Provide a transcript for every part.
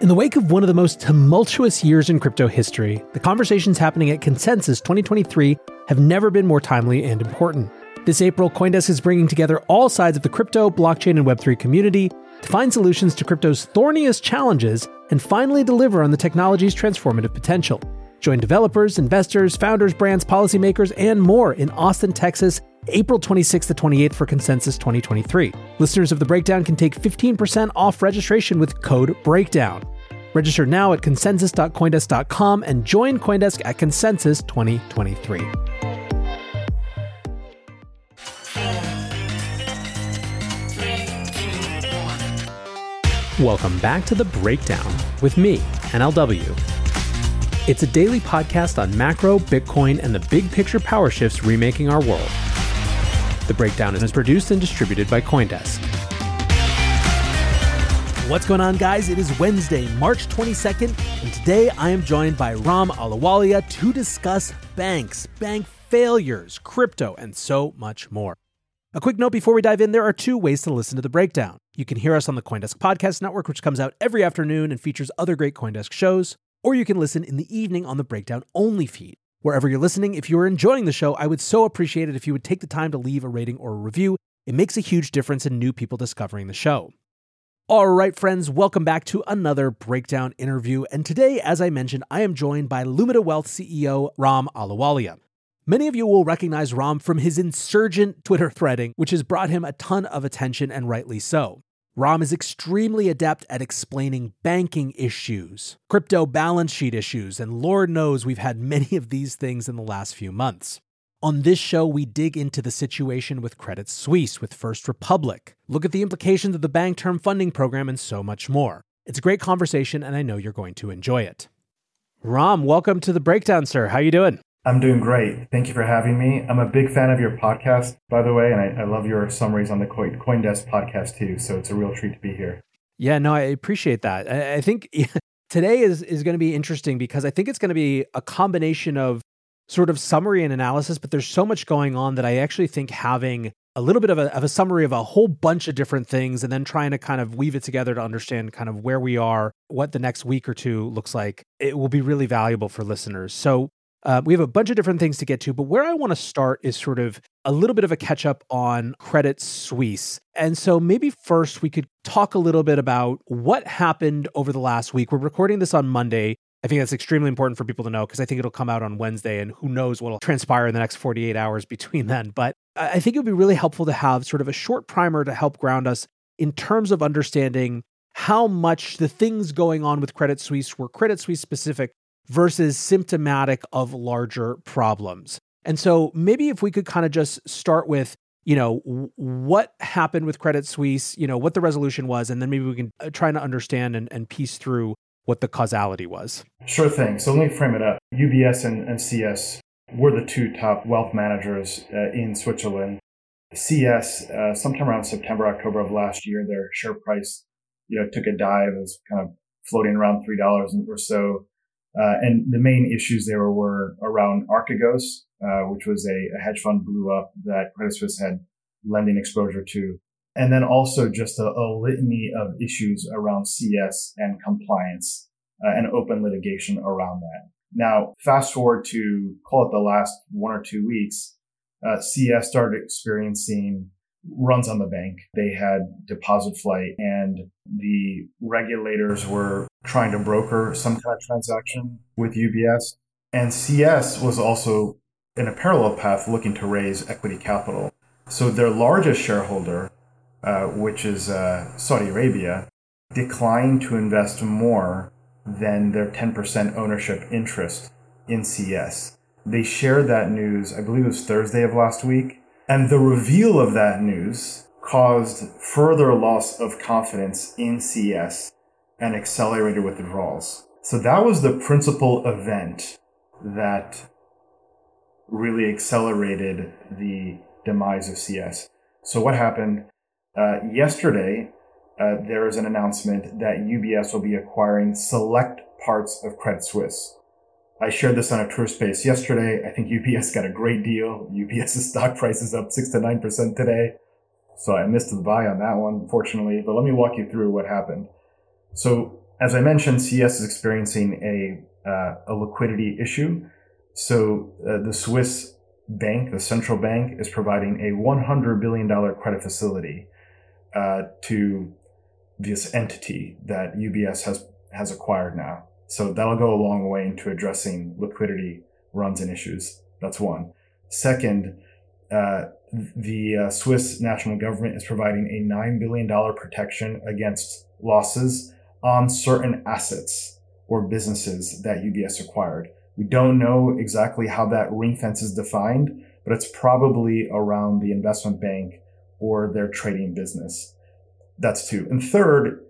In the wake of one of the most tumultuous years in crypto history, the conversations happening at Consensus 2023 have never been more timely and important. This April, Coindesk is bringing together all sides of the crypto, blockchain, and Web3 community to find solutions to crypto's thorniest challenges and finally deliver on the technology's transformative potential. Join developers, investors, founders, brands, policymakers, and more in Austin, Texas, April 26th to 28th for Consensus 2023. Listeners of The Breakdown can take 15% off registration with code BREAKDOWN. Register now at consensus.coindesk.com and join Coindesk at Consensus 2023. Welcome back to The Breakdown with me, NLW. It's a daily podcast on macro, Bitcoin, and the big picture power shifts remaking our world. The Breakdown is produced and distributed by Coindesk. What's going on, guys? It is Wednesday, March 22nd, and today I am joined by Ram Ahluwalia to discuss banks, bank failures, crypto, and so much more. A quick note before we dive in there are two ways to listen to the breakdown. You can hear us on the Coindesk Podcast Network, which comes out every afternoon and features other great Coindesk shows, or you can listen in the evening on the breakdown only feed. Wherever you're listening, if you are enjoying the show, I would so appreciate it if you would take the time to leave a rating or a review. It makes a huge difference in new people discovering the show. All right, friends, welcome back to another breakdown interview. And today, as I mentioned, I am joined by Lumida Wealth CEO Ram Ahluwalia. Many of you will recognize Ram from his insurgent Twitter threading, which has brought him a ton of attention, and rightly so. Ram is extremely adept at explaining banking issues, crypto balance sheet issues, and Lord knows we've had many of these things in the last few months. On this show, we dig into the situation with Credit Suisse, with First Republic, look at the implications of the Bank Term Funding Program, and so much more. It's a great conversation, and I know you're going to enjoy it. Ram, welcome to the breakdown, sir. How you doing? I'm doing great. Thank you for having me. I'm a big fan of your podcast, by the way, and I, I love your summaries on the Coindesk podcast too. So it's a real treat to be here. Yeah, no, I appreciate that. I, I think today is is going to be interesting because I think it's going to be a combination of sort of summary and analysis, but there's so much going on that I actually think having a little bit of a, of a summary of a whole bunch of different things and then trying to kind of weave it together to understand kind of where we are, what the next week or two looks like, it will be really valuable for listeners. So uh, we have a bunch of different things to get to, but where I want to start is sort of a little bit of a catch up on Credit Suisse. And so maybe first we could talk a little bit about what happened over the last week. We're recording this on Monday. I think that's extremely important for people to know because I think it'll come out on Wednesday and who knows what will transpire in the next 48 hours between then. But I think it would be really helpful to have sort of a short primer to help ground us in terms of understanding how much the things going on with Credit Suisse were Credit Suisse specific versus symptomatic of larger problems. And so maybe if we could kind of just start with, you know, what happened with Credit Suisse, you know, what the resolution was, and then maybe we can uh, try to understand and, and piece through what the causality was. Sure thing. So let me frame it up. UBS and, and CS were the two top wealth managers uh, in Switzerland. CS, uh, sometime around September, October of last year, their share price, you know, took a dive. It was kind of floating around three dollars or so. Uh, and the main issues there were around Archegos, uh, which was a, a, hedge fund blew up that Credit Suisse had lending exposure to. And then also just a, a litany of issues around CS and compliance uh, and open litigation around that. Now, fast forward to call it the last one or two weeks, uh, CS started experiencing runs on the bank. They had deposit flight and the regulators were trying to broker some kind of transaction with UBS. And CS was also in a parallel path looking to raise equity capital. So their largest shareholder, uh, which is uh, Saudi Arabia, declined to invest more than their 10% ownership interest in CS. They shared that news, I believe it was Thursday of last week. And the reveal of that news caused further loss of confidence in CS and accelerated withdrawals. So that was the principal event that really accelerated the demise of CS. So what happened? Uh, yesterday, uh, there is an announcement that UBS will be acquiring select parts of Credit Suisse. I shared this on a Twitter space yesterday. I think UBS got a great deal. UBS's stock price is up six to nine percent today. So I missed the buy on that one, fortunately. But let me walk you through what happened. So As I mentioned, CS is experiencing a, uh, a liquidity issue. So uh, the Swiss bank, the central bank, is providing a $100 billion credit facility uh, to this entity that UBS has has acquired now. So that'll go a long way into addressing liquidity runs and issues. That's one. Second, uh, the uh, Swiss national government is providing a $9 billion protection against losses on certain assets or businesses that UBS acquired. We don't know exactly how that ring fence is defined, but it's probably around the investment bank or their trading business. That's two. And third,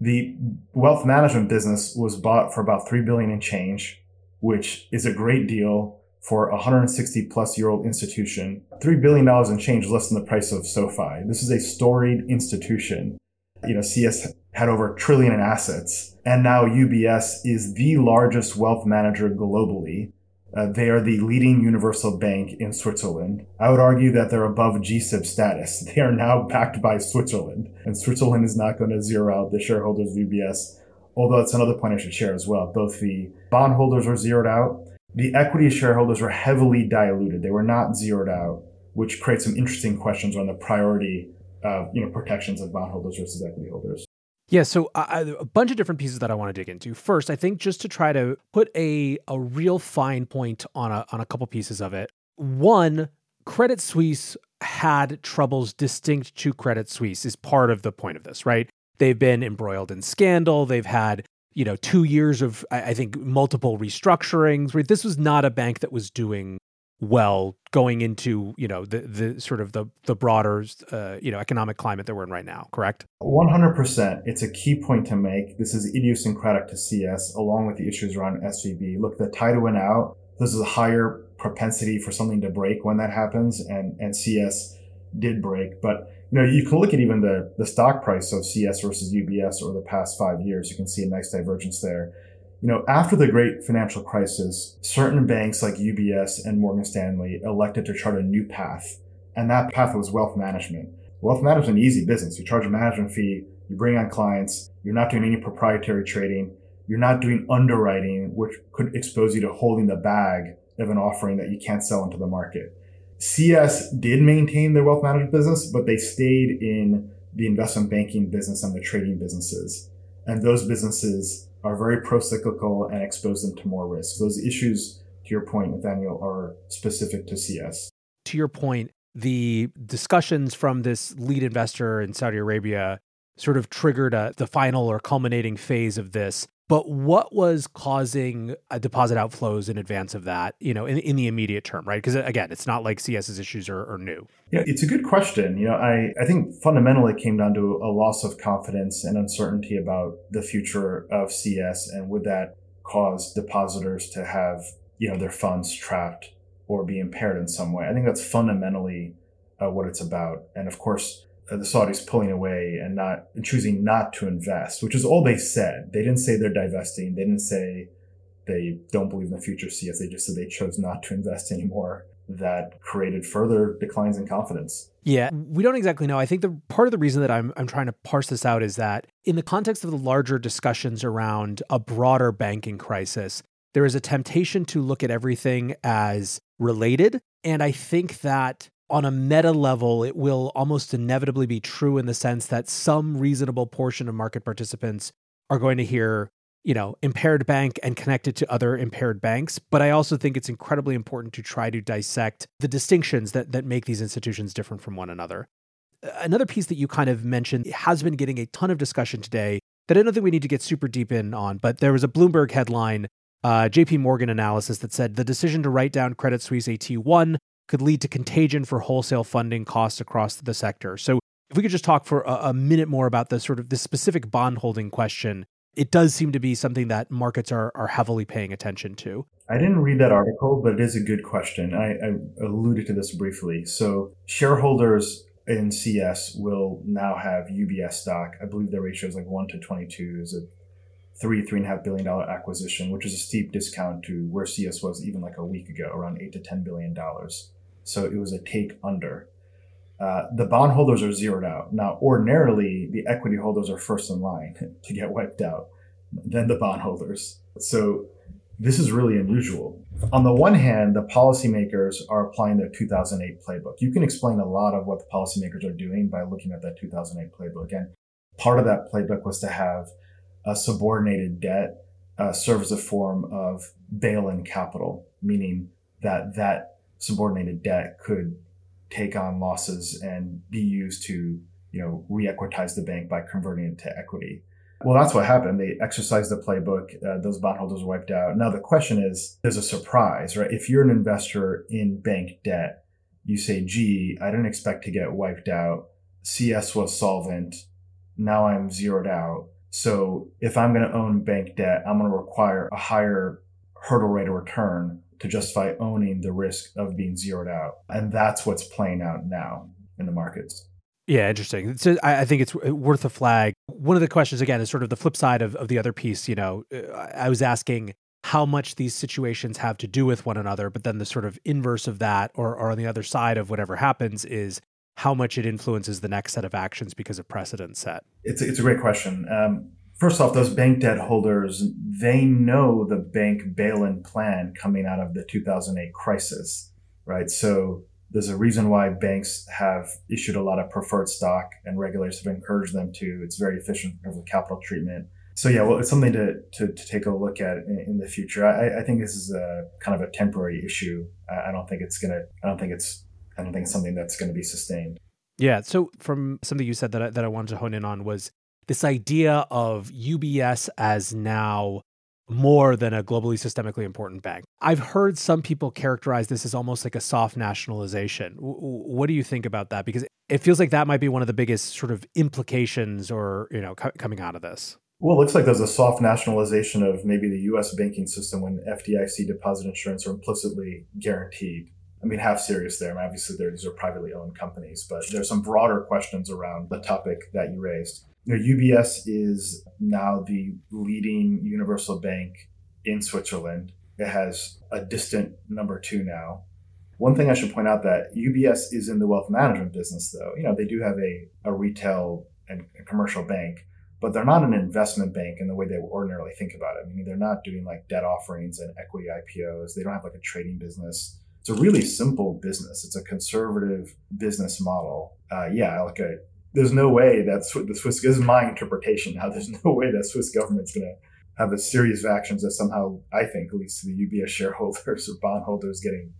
the wealth management business was bought for about 3 billion in change, which is a great deal for a 160 plus year old institution. $3 billion in change less than the price of SoFi. This is a storied institution. You know, CS had over a trillion in assets and now UBS is the largest wealth manager globally. Uh, they are the leading universal bank in Switzerland. I would argue that they're above G-SIB status. They are now backed by Switzerland, and Switzerland is not going to zero out the shareholders of UBS. Although it's another point I should share as well. Both the bondholders were zeroed out. The equity shareholders were heavily diluted. They were not zeroed out, which creates some interesting questions on the priority of you know protections of bondholders versus equity holders. Yeah, so uh, a bunch of different pieces that I want to dig into. First, I think just to try to put a a real fine point on a on a couple pieces of it. One, Credit Suisse had troubles distinct to Credit Suisse is part of the point of this, right? They've been embroiled in scandal. They've had you know two years of I think multiple restructurings. Right, this was not a bank that was doing well going into you know the the sort of the the broader uh, you know economic climate that we're in right now correct? 100% it's a key point to make. This is idiosyncratic to cs along with the issues around svb look the tide went out. This is a higher propensity for something to break when that happens and and cs did break. But you know you can look at even the the stock price of cs versus ubs over the past five years. You can see a nice divergence there you know, after the great financial crisis, certain banks like UBS and Morgan Stanley elected to chart a new path. And that path was wealth management. Wealth management is an easy business. You charge a management fee, you bring on clients, you're not doing any proprietary trading, you're not doing underwriting, which could expose you to holding the bag of an offering that you can't sell into the market. CS did maintain their wealth management business, but they stayed in the investment banking business and the trading businesses. And those businesses are very pro-cyclical and expose them to more risk. Those issues, to your point, Nathaniel, are specific to CS. To your point, the discussions from this lead investor in Saudi Arabia sort of triggered a, the final or culminating phase of this but what was causing a deposit outflows in advance of that, you know, in, in the immediate term, right? Because again, it's not like CS's issues are, are, new. Yeah, it's a good question. You know, I, I think fundamentally it came down to a loss of confidence and uncertainty about the future of CS. And would that cause depositors to have, you know, their funds trapped or be impaired in some way? I think that's fundamentally uh, what it's about. And of course, uh, Uh, the Saudis pulling away and not choosing not to invest, which is all they said. They didn't say they're divesting. They didn't say they don't believe in the future CS. They just said they chose not to invest anymore. That created further declines in confidence. Yeah, we don't exactly know. I think the part of the reason that I'm I'm trying to parse this out is that in the context of the larger discussions around a broader banking crisis, there is a temptation to look at everything as related, and I think that on a meta level, it will almost inevitably be true in the sense that some reasonable portion of market participants are going to hear, you know, impaired bank and connect it to other impaired banks. But I also think it's incredibly important to try to dissect the distinctions that, that make these institutions different from one another. Another piece that you kind of mentioned has been getting a ton of discussion today that I don't think we need to get super deep in on, but there was a Bloomberg headline, uh, JP Morgan analysis that said the decision to write down Credit Suisse AT1 could lead to contagion for wholesale funding costs across the sector. So, if we could just talk for a, a minute more about the sort of the specific bond holding question, it does seem to be something that markets are are heavily paying attention to. I didn't read that article, but it is a good question. I, I alluded to this briefly. So, shareholders in CS will now have UBS stock. I believe the ratio is like one to twenty-two. Is a three three and a half billion dollar acquisition, which is a steep discount to where CS was even like a week ago, around eight to ten billion dollars so it was a take under. Uh, the bondholders are zeroed out. Now, ordinarily, the equity holders are first in line to get wiped out. then the bondholders. So this is really unusual. On the one hand, the policymakers are applying the 2008 playbook. You can explain a lot of what the policymakers are doing by looking at that 2008 playbook. And part of that playbook was to have a subordinated debt uh, serve as a form of bail-in capital, meaning that that subordinated debt could take on losses and be used to, you know, re-equitize the bank by converting it to equity. Well, that's what happened. They exercised the playbook. Uh, those bondholders wiped out. Now the question is, there's a surprise, right? If you're an investor in bank debt, you say, gee, I didn't expect to get wiped out. CS was solvent. Now I'm zeroed out. So if I'm going to own bank debt, I'm going to require a higher hurdle rate of return to justify owning the risk of being zeroed out. And that's what's playing out now in the markets. Yeah, interesting. So I, think it's worth a flag. One of the questions, again, is sort of the flip side of, of the other piece. You know, I was asking how much these situations have to do with one another, but then the sort of inverse of that, or, or on the other side of whatever happens, is how much it influences the next set of actions because of precedent set. It's a, it's a great question. Um, first off, those bank debt holders, they know the bank bail-in plan coming out of the 2008 crisis, right? So there's a reason why banks have issued a lot of preferred stock and regulators have encouraged them to. It's very efficient in terms of capital treatment. So yeah, well, it's something to, to, to take a look at in, in the future. I, I, think this is a kind of a temporary issue. I don't think it's gonna. I don't think it's. I don't think it's something that's going to be sustained. Yeah. So from something you said that I, that I wanted to hone in on was this idea of UBS as now more than a globally systemically important bank. I've heard some people characterize this as almost like a soft nationalization. what do you think about that? Because it feels like that might be one of the biggest sort of implications or, you know, coming out of this. Well, it looks like there's a soft nationalization of maybe the US banking system when FDIC deposit insurance are implicitly guaranteed. I mean, half serious there. I mean, obviously, these are privately owned companies, but there's some broader questions around the topic that you raised you know, UBS is now the leading universal bank in Switzerland. It has a distant number two now. One thing I should point out that UBS is in the wealth management business, though. You know, they do have a, a retail and a commercial bank, but they're not an investment bank in the way they ordinarily think about it. I mean, they're not doing like debt offerings and equity IPOs. They don't have like a trading business. It's a really simple business. It's a conservative business model. Uh, yeah, like a there's no way that the Swiss, this is my interpretation now, there's no way that Swiss government's going to have a series of actions that somehow, I think, leads to the UBS shareholders or bondholders getting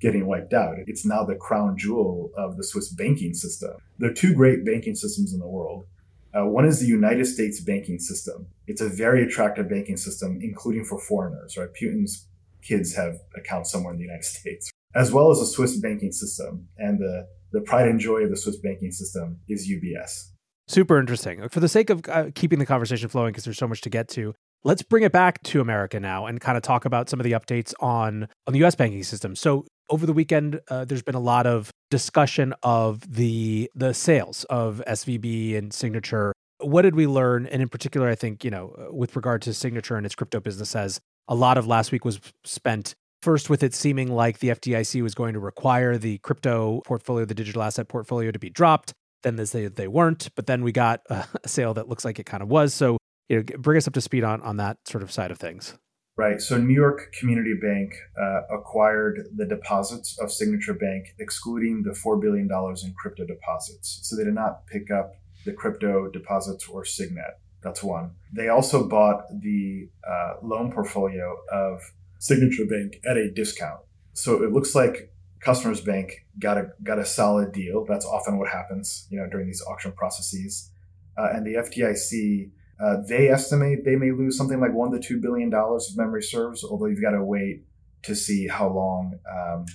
getting wiped out. It's now the crown jewel of the Swiss banking system. There are two great banking systems in the world. Uh, one is the United States banking system. It's a very attractive banking system, including for foreigners, right? Putin's kids have accounts somewhere in the United States, as well as the Swiss banking system and the the pride and joy of the Swiss banking system is UBS. Super interesting. For the sake of uh, keeping the conversation flowing, because there's so much to get to, let's bring it back to America now and kind of talk about some of the updates on on the U.S. banking system. So over the weekend, uh, there's been a lot of discussion of the the sales of SVB and Signature. What did we learn? And in particular, I think you know, with regard to Signature and its crypto business, as a lot of last week was spent First, with it seeming like the FDIC was going to require the crypto portfolio, the digital asset portfolio, to be dropped. Then they say they weren't, but then we got a sale that looks like it kind of was. So, you know, bring us up to speed on on that sort of side of things. Right. So, New York Community Bank uh, acquired the deposits of Signature Bank, excluding the $4 billion in crypto deposits. So, they did not pick up the crypto deposits or Signet. That's one. They also bought the uh, loan portfolio of Signature Bank at a discount. So it looks like Customers Bank got a got a solid deal. That's often what happens, you know, during these auction processes. Uh, and the FDIC, uh, they estimate they may lose something like one to two billion dollars if memory serves. Although you've got to wait to see how long um,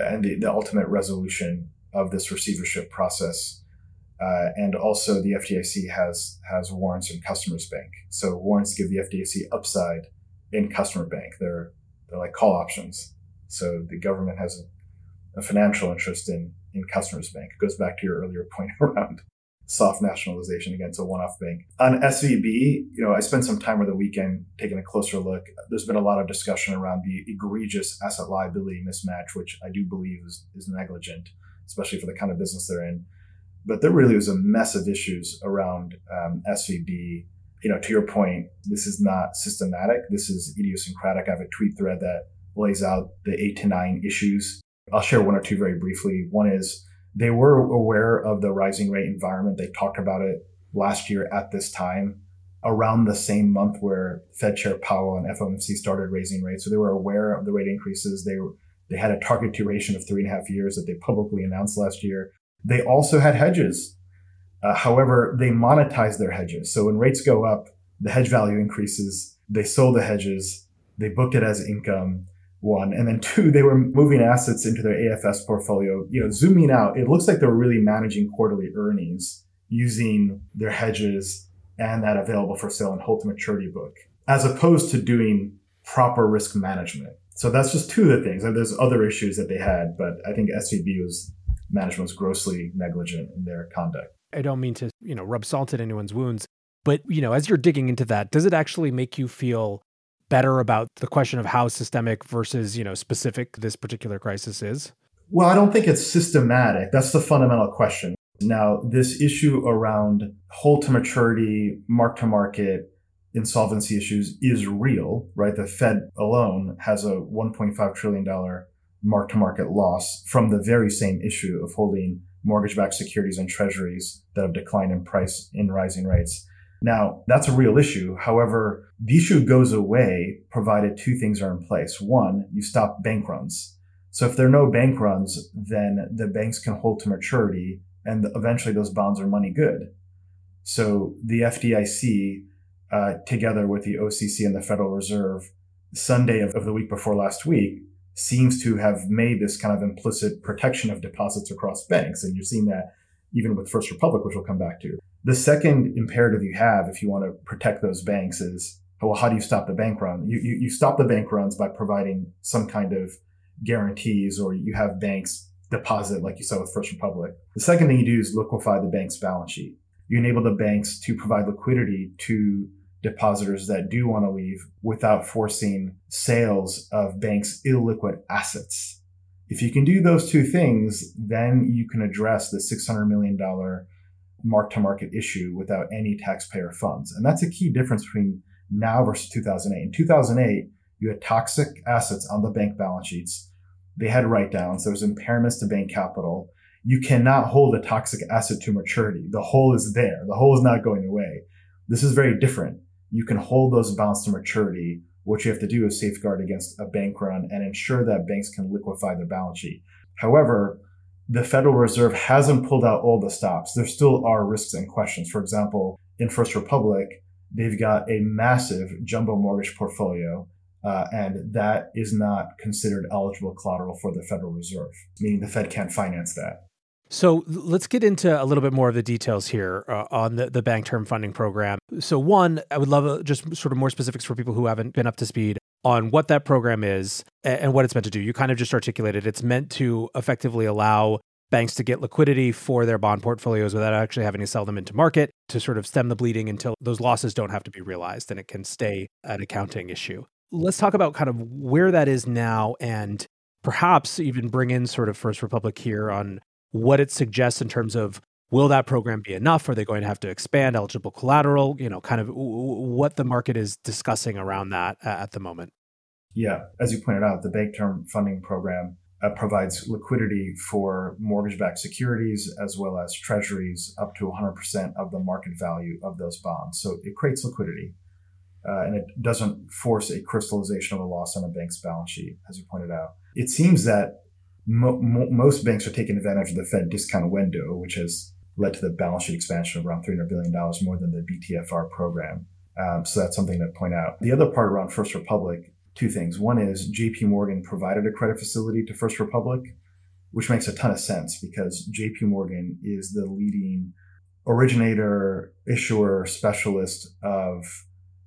and the, the, ultimate resolution of this receivership process. Uh, and also, the FDIC has has warrants in Customers Bank. So warrants give the FDIC upside in Customer Bank. They're they're like call options. So the government has a, a financial interest in in Customers Bank. It goes back to your earlier point around soft nationalization against a one-off bank. On SVB, you know, I spent some time over the weekend taking a closer look. There's been a lot of discussion around the egregious asset liability mismatch, which I do believe is, is negligent, especially for the kind of business they're in. But there really was a mess of issues around um, SVB you know, to your point, this is not systematic. This is idiosyncratic. I have a tweet thread that lays out the eight to nine issues. I'll share one or two very briefly. One is they were aware of the rising rate environment. They talked about it last year at this time, around the same month where Fed Chair Powell and FOMC started raising rates. So they were aware of the rate increases. They they had a target duration of three and a half years that they publicly announced last year. They also had hedges. Uh, however, they monetize their hedges. So when rates go up, the hedge value increases. They sold the hedges. They booked it as income one. And then two, they were moving assets into their AFS portfolio. You know, zooming out, it looks like they were really managing quarterly earnings using their hedges and that available for sale and hold to maturity book, as opposed to doing proper risk management. So that's just two of the things. And there's other issues that they had, but I think SVB was management was grossly negligent in their conduct. I don't mean to, you know, rub salt in anyone's wounds, but you know, as you're digging into that, does it actually make you feel better about the question of how systemic versus, you know, specific this particular crisis is? Well, I don't think it's systematic. That's the fundamental question. Now, this issue around hold to maturity, mark to market, insolvency issues is real, right? The Fed alone has a $1.5 trillion mark to market loss from the very same issue of holding mortgage backed securities and treasuries that have declined in price in rising rates. Now, that's a real issue. However, the issue goes away provided two things are in place. One, you stop bank runs. So if there are no bank runs, then the banks can hold to maturity and eventually those bonds are money good. So the FDIC, uh, together with the OCC and the Federal Reserve, Sunday of, of the week before last week, seems to have made this kind of implicit protection of deposits across banks. And you're seeing that even with First Republic, which we'll come back to. The second imperative you have if you want to protect those banks is, well, how do you stop the bank run? You, you, you stop the bank runs by providing some kind of guarantees or you have banks deposit like you saw with First Republic. The second thing you do is liquefy the bank's balance sheet. You enable the banks to provide liquidity to depositors that do want to leave without forcing sales of banks' illiquid assets. If you can do those two things, then you can address the $600 million mark to market issue without any taxpayer funds. And that's a key difference between now versus 2008. In 2008, you had toxic assets on the bank balance sheets. They had write downs. There was impairments to bank capital. You cannot hold a toxic asset to maturity. The hole is there. The hole is not going away. This is very different. You can hold those bonds to maturity what you have to do is safeguard against a bank run and ensure that banks can liquefy their balance sheet. However, the Federal Reserve hasn't pulled out all the stops. There still are risks and questions. For example, in First Republic, they've got a massive jumbo mortgage portfolio, uh, and that is not considered eligible collateral for the Federal Reserve, meaning the Fed can't finance that. So let's get into a little bit more of the details here uh, on the, the bank term funding program. So, one, I would love uh, just sort of more specifics for people who haven't been up to speed on what that program is and what it's meant to do. You kind of just articulated it's meant to effectively allow banks to get liquidity for their bond portfolios without actually having to sell them into market to sort of stem the bleeding until those losses don't have to be realized and it can stay an accounting issue. Let's talk about kind of where that is now and perhaps even bring in sort of First Republic here on what it suggests in terms of will that program be enough? Are they going to have to expand eligible collateral? You know, kind of what the market is discussing around that at the moment. Yeah, as you pointed out, the bank term funding program uh, provides liquidity for mortgage backed securities as well as treasuries up to 100% of the market value of those bonds. So it creates liquidity. Uh, and it doesn't force a crystallization of a loss on a bank's balance sheet, as you pointed out. It seems that mo- mo- most banks are taking advantage of the Fed discount window, which has led to the balance sheet expansion of around $300 billion more than the BTFR program. Um, so that's something to point out. The other part around First Republic, two things. One is JP Morgan provided a credit facility to First Republic, which makes a ton of sense because JP Morgan is the leading originator, issuer, specialist of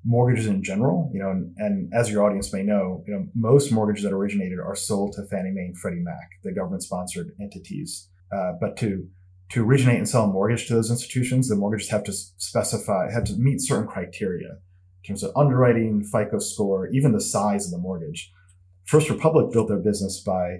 mortgages in general, you know, and, and, as your audience may know, you know, most mortgages that originated are sold to Fannie Mae and Freddie Mac, the government-sponsored entities. Uh, but to to originate and sell a mortgage to those institutions, the mortgages have to specify, have to meet certain criteria in terms of underwriting, FICO score, even the size of the mortgage. First Republic built their business by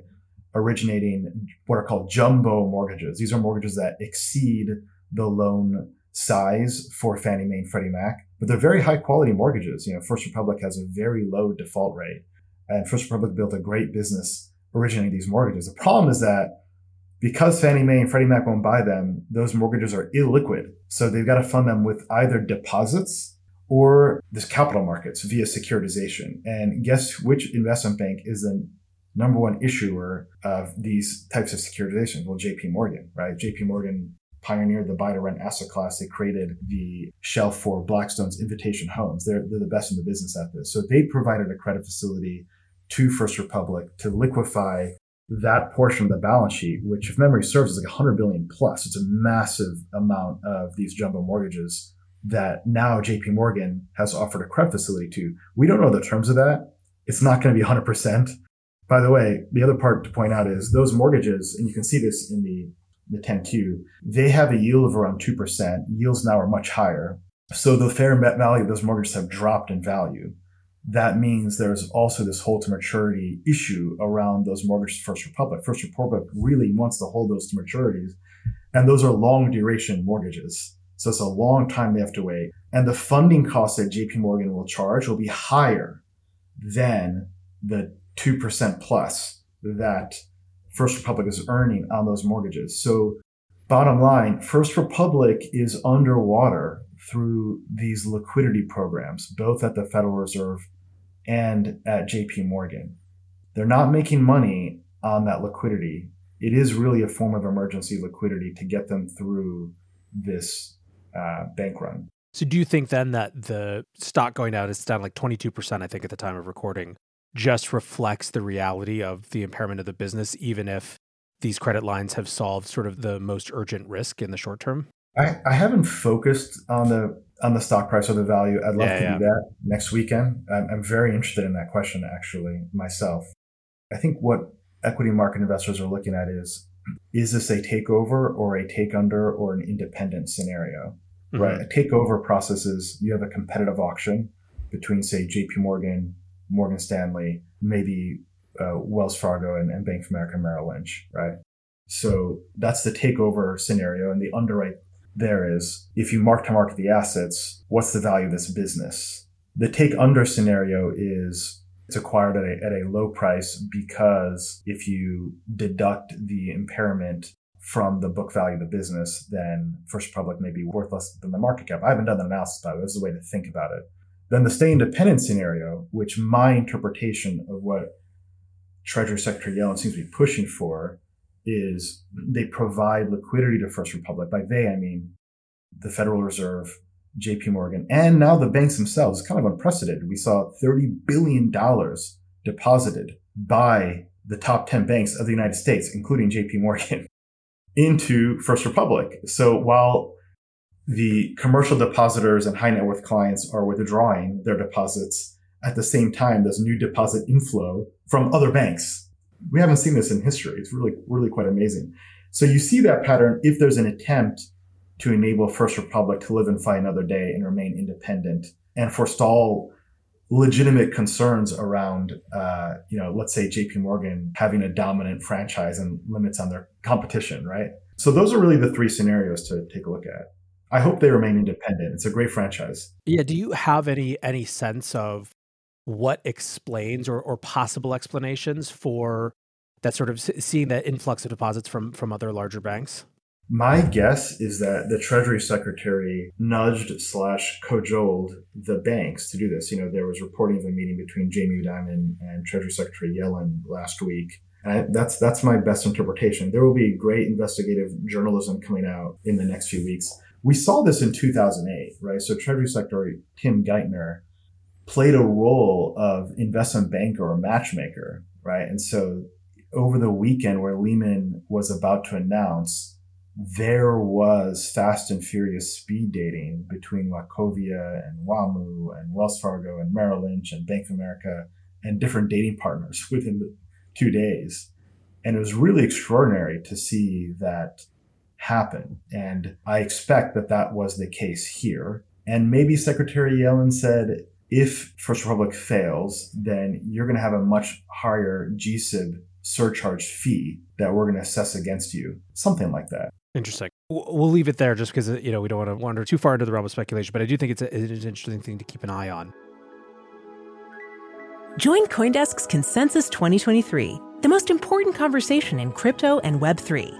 originating what are called jumbo mortgages. These are mortgages that exceed the loan size for Fannie Mae and Freddie Mac but they're very high quality mortgages. You know, First Republic has a very low default rate, and First Republic built a great business originating these mortgages. The problem is that because Fannie Mae and Freddie Mac won't buy them, those mortgages are illiquid. So they've got to fund them with either deposits or this capital markets via securitization. And guess which investment bank is the number one issuer of these types of securitizations? Well, JP Morgan, right? JP Morgan pioneered the buy to rent asset class. They created the shelf for Blackstone's Invitation Homes. They're, they're the best in the business at this. So they provided a credit facility to First Republic to liquefy that portion of the balance sheet, which if memory serves is like 100 billion plus. It's a massive amount of these jumbo mortgages that now JP Morgan has offered a credit facility to. We don't know the terms of that. It's not going to be 100%. By the way, the other part to point out is those mortgages, and you can see this in the, the 10Q, they have a yield of around 2%. Yields now are much higher. So the fair value of those mortgages have dropped in value that means there's also this hold to maturity issue around those mortgages First Republic. First Republic really wants to hold those to maturities. And those are long duration mortgages. So it's a long time they have to wait. And the funding costs that JP Morgan will charge will be higher than the 2% plus that First Republic is earning on those mortgages. So bottom line, First Republic is underwater through these liquidity programs, both at the Federal Reserve and at JP Morgan. They're not making money on that liquidity. It is really a form of emergency liquidity to get them through this uh, bank run. So, do you think then that the stock going down is down like 22%, I think, at the time of recording, just reflects the reality of the impairment of the business, even if these credit lines have solved sort of the most urgent risk in the short term? I, I haven't focused on the on the stock price or the value. I'd love yeah, to yeah. do that next weekend. I'm, I'm very interested in that question actually myself. I think what equity market investors are looking at is is this a takeover or a take under or an independent scenario? Mm-hmm. Right. A takeover process is you have a competitive auction between say JP Morgan, Morgan Stanley, maybe uh, Wells Fargo and, and Bank of America Merrill Lynch, right? So that's the takeover scenario and the underwrite there is if you mark to market the assets, what's the value of this business? The take under scenario is it's acquired at a, at a low price because if you deduct the impairment from the book value of the business, then First Republic may be worth less than the market cap. I haven't done the analysis, but this is a way to think about it. Then the stay independent scenario, which my interpretation of what Treasury Secretary Yellen seems to be pushing for is they provide liquidity to First Republic. By they, I mean the Federal Reserve, JP Morgan, and now the banks themselves. It's kind of unprecedented. We saw $30 billion deposited by the top 10 banks of the United States, including JP Morgan, into First Republic. So while the commercial depositors and high net worth clients are withdrawing their deposits, at the same time, there's new deposit inflow from other banks we haven't seen this in history. It's really, really quite amazing. So you see that pattern if there's an attempt to enable First Republic to live and fight another day and remain independent and forestall legitimate concerns around, uh, you know, let's say JP Morgan having a dominant franchise and limits on their competition, right? So those are really the three scenarios to take a look at. I hope they remain independent. It's a great franchise. Yeah. Do you have any any sense of what explains or, or possible explanations for that sort of seeing that influx of deposits from from other larger banks? My guess is that the Treasury Secretary nudged slash cajoled the banks to do this. You know, there was reporting of a meeting between Jamie Dimon and Treasury Secretary Yellen last week. And that's that's my best interpretation. There will be great investigative journalism coming out in the next few weeks. We saw this in 2008, right? So Treasury Secretary Tim Geithner played a role of investment banker or matchmaker, right? And so over the weekend where Lehman was about to announce, there was fast and furious speed dating between Wachovia and WaMu and Wells Fargo and Merrill Lynch and Bank of America and different dating partners within two days. And it was really extraordinary to see that happen. And I expect that that was the case here. And maybe Secretary Yellen said, if First Republic fails, then you're going to have a much higher GSIB surcharge fee that we're going to assess against you. Something like that. Interesting. we'll leave it there just because you know we don't want to wander too far into the realm of speculation but i do think it's, a, it's an interesting thing to keep an eye on join coindesk's consensus 2023 the most important conversation in crypto and web3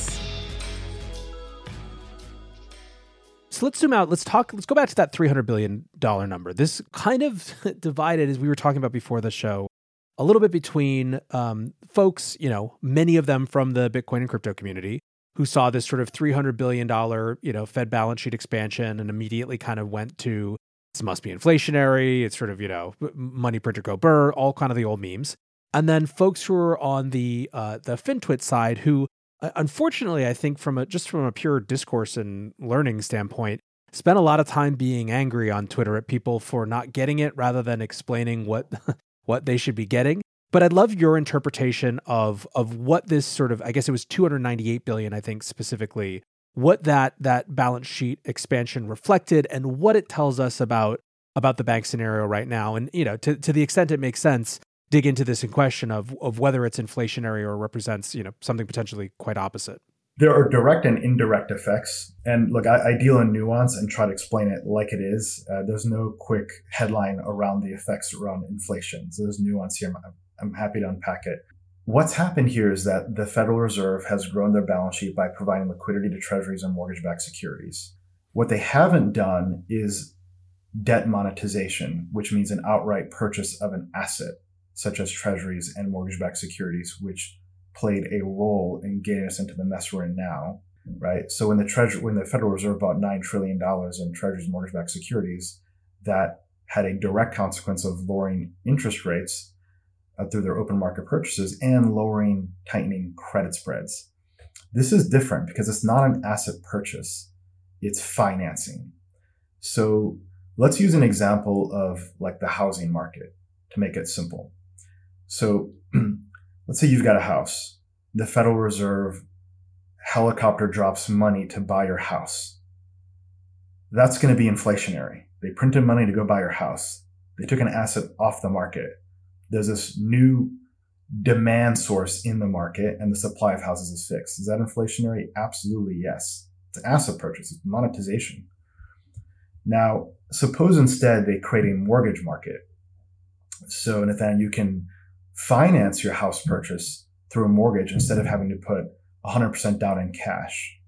So let's zoom out. Let's talk. Let's go back to that $300 billion number. This kind of divided, as we were talking about before the show, a little bit between um, folks, you know, many of them from the Bitcoin and crypto community who saw this sort of $300 billion, you know, Fed balance sheet expansion and immediately kind of went to this must be inflationary. It's sort of, you know, money printer go burr, all kind of the old memes. And then folks who are on the uh, the FinTwit side who, Uh, unfortunately, I think from a just from a pure discourse and learning standpoint, spent a lot of time being angry on Twitter at people for not getting it rather than explaining what what they should be getting. But I'd love your interpretation of of what this sort of I guess it was 298 billion I think specifically what that that balance sheet expansion reflected and what it tells us about about the bank scenario right now and you know to to the extent it makes sense dig into this in question of of whether it's inflationary or represents you know something potentially quite opposite there are direct and indirect effects. And look, I, I, deal in nuance and try to explain it like it is. Uh, there's no quick headline around the effects around inflation. So there's nuance here. I'm, I'm happy to unpack it. What's happened here is that the Federal Reserve has grown their balance sheet by providing liquidity to treasuries and mortgage backed securities. What they haven't done is debt monetization, which means an outright purchase of an asset, such as treasuries and mortgage backed securities, which played a role in getting us into the mess we're in now, right? So when the treasury, when the Federal Reserve bought nine trillion dollars in treasuries and mortgage-backed securities, that had a direct consequence of lowering interest rates uh, through their open market purchases and lowering tightening credit spreads. This is different because it's not an asset purchase; it's financing. So let's use an example of like the housing market to make it simple. So let's say you've got a house. The Federal Reserve helicopter drops money to buy your house. That's going to be inflationary. They printed money to go buy your house. They took an asset off the market. There's this new demand source in the market and the supply of houses is fixed. Is that inflationary? Absolutely yes. It's an asset purchase. It's monetization. Now, suppose instead they create a mortgage market. So, Nathan, you can finance your house purchase through a mortgage instead of having to put 100% down in cash.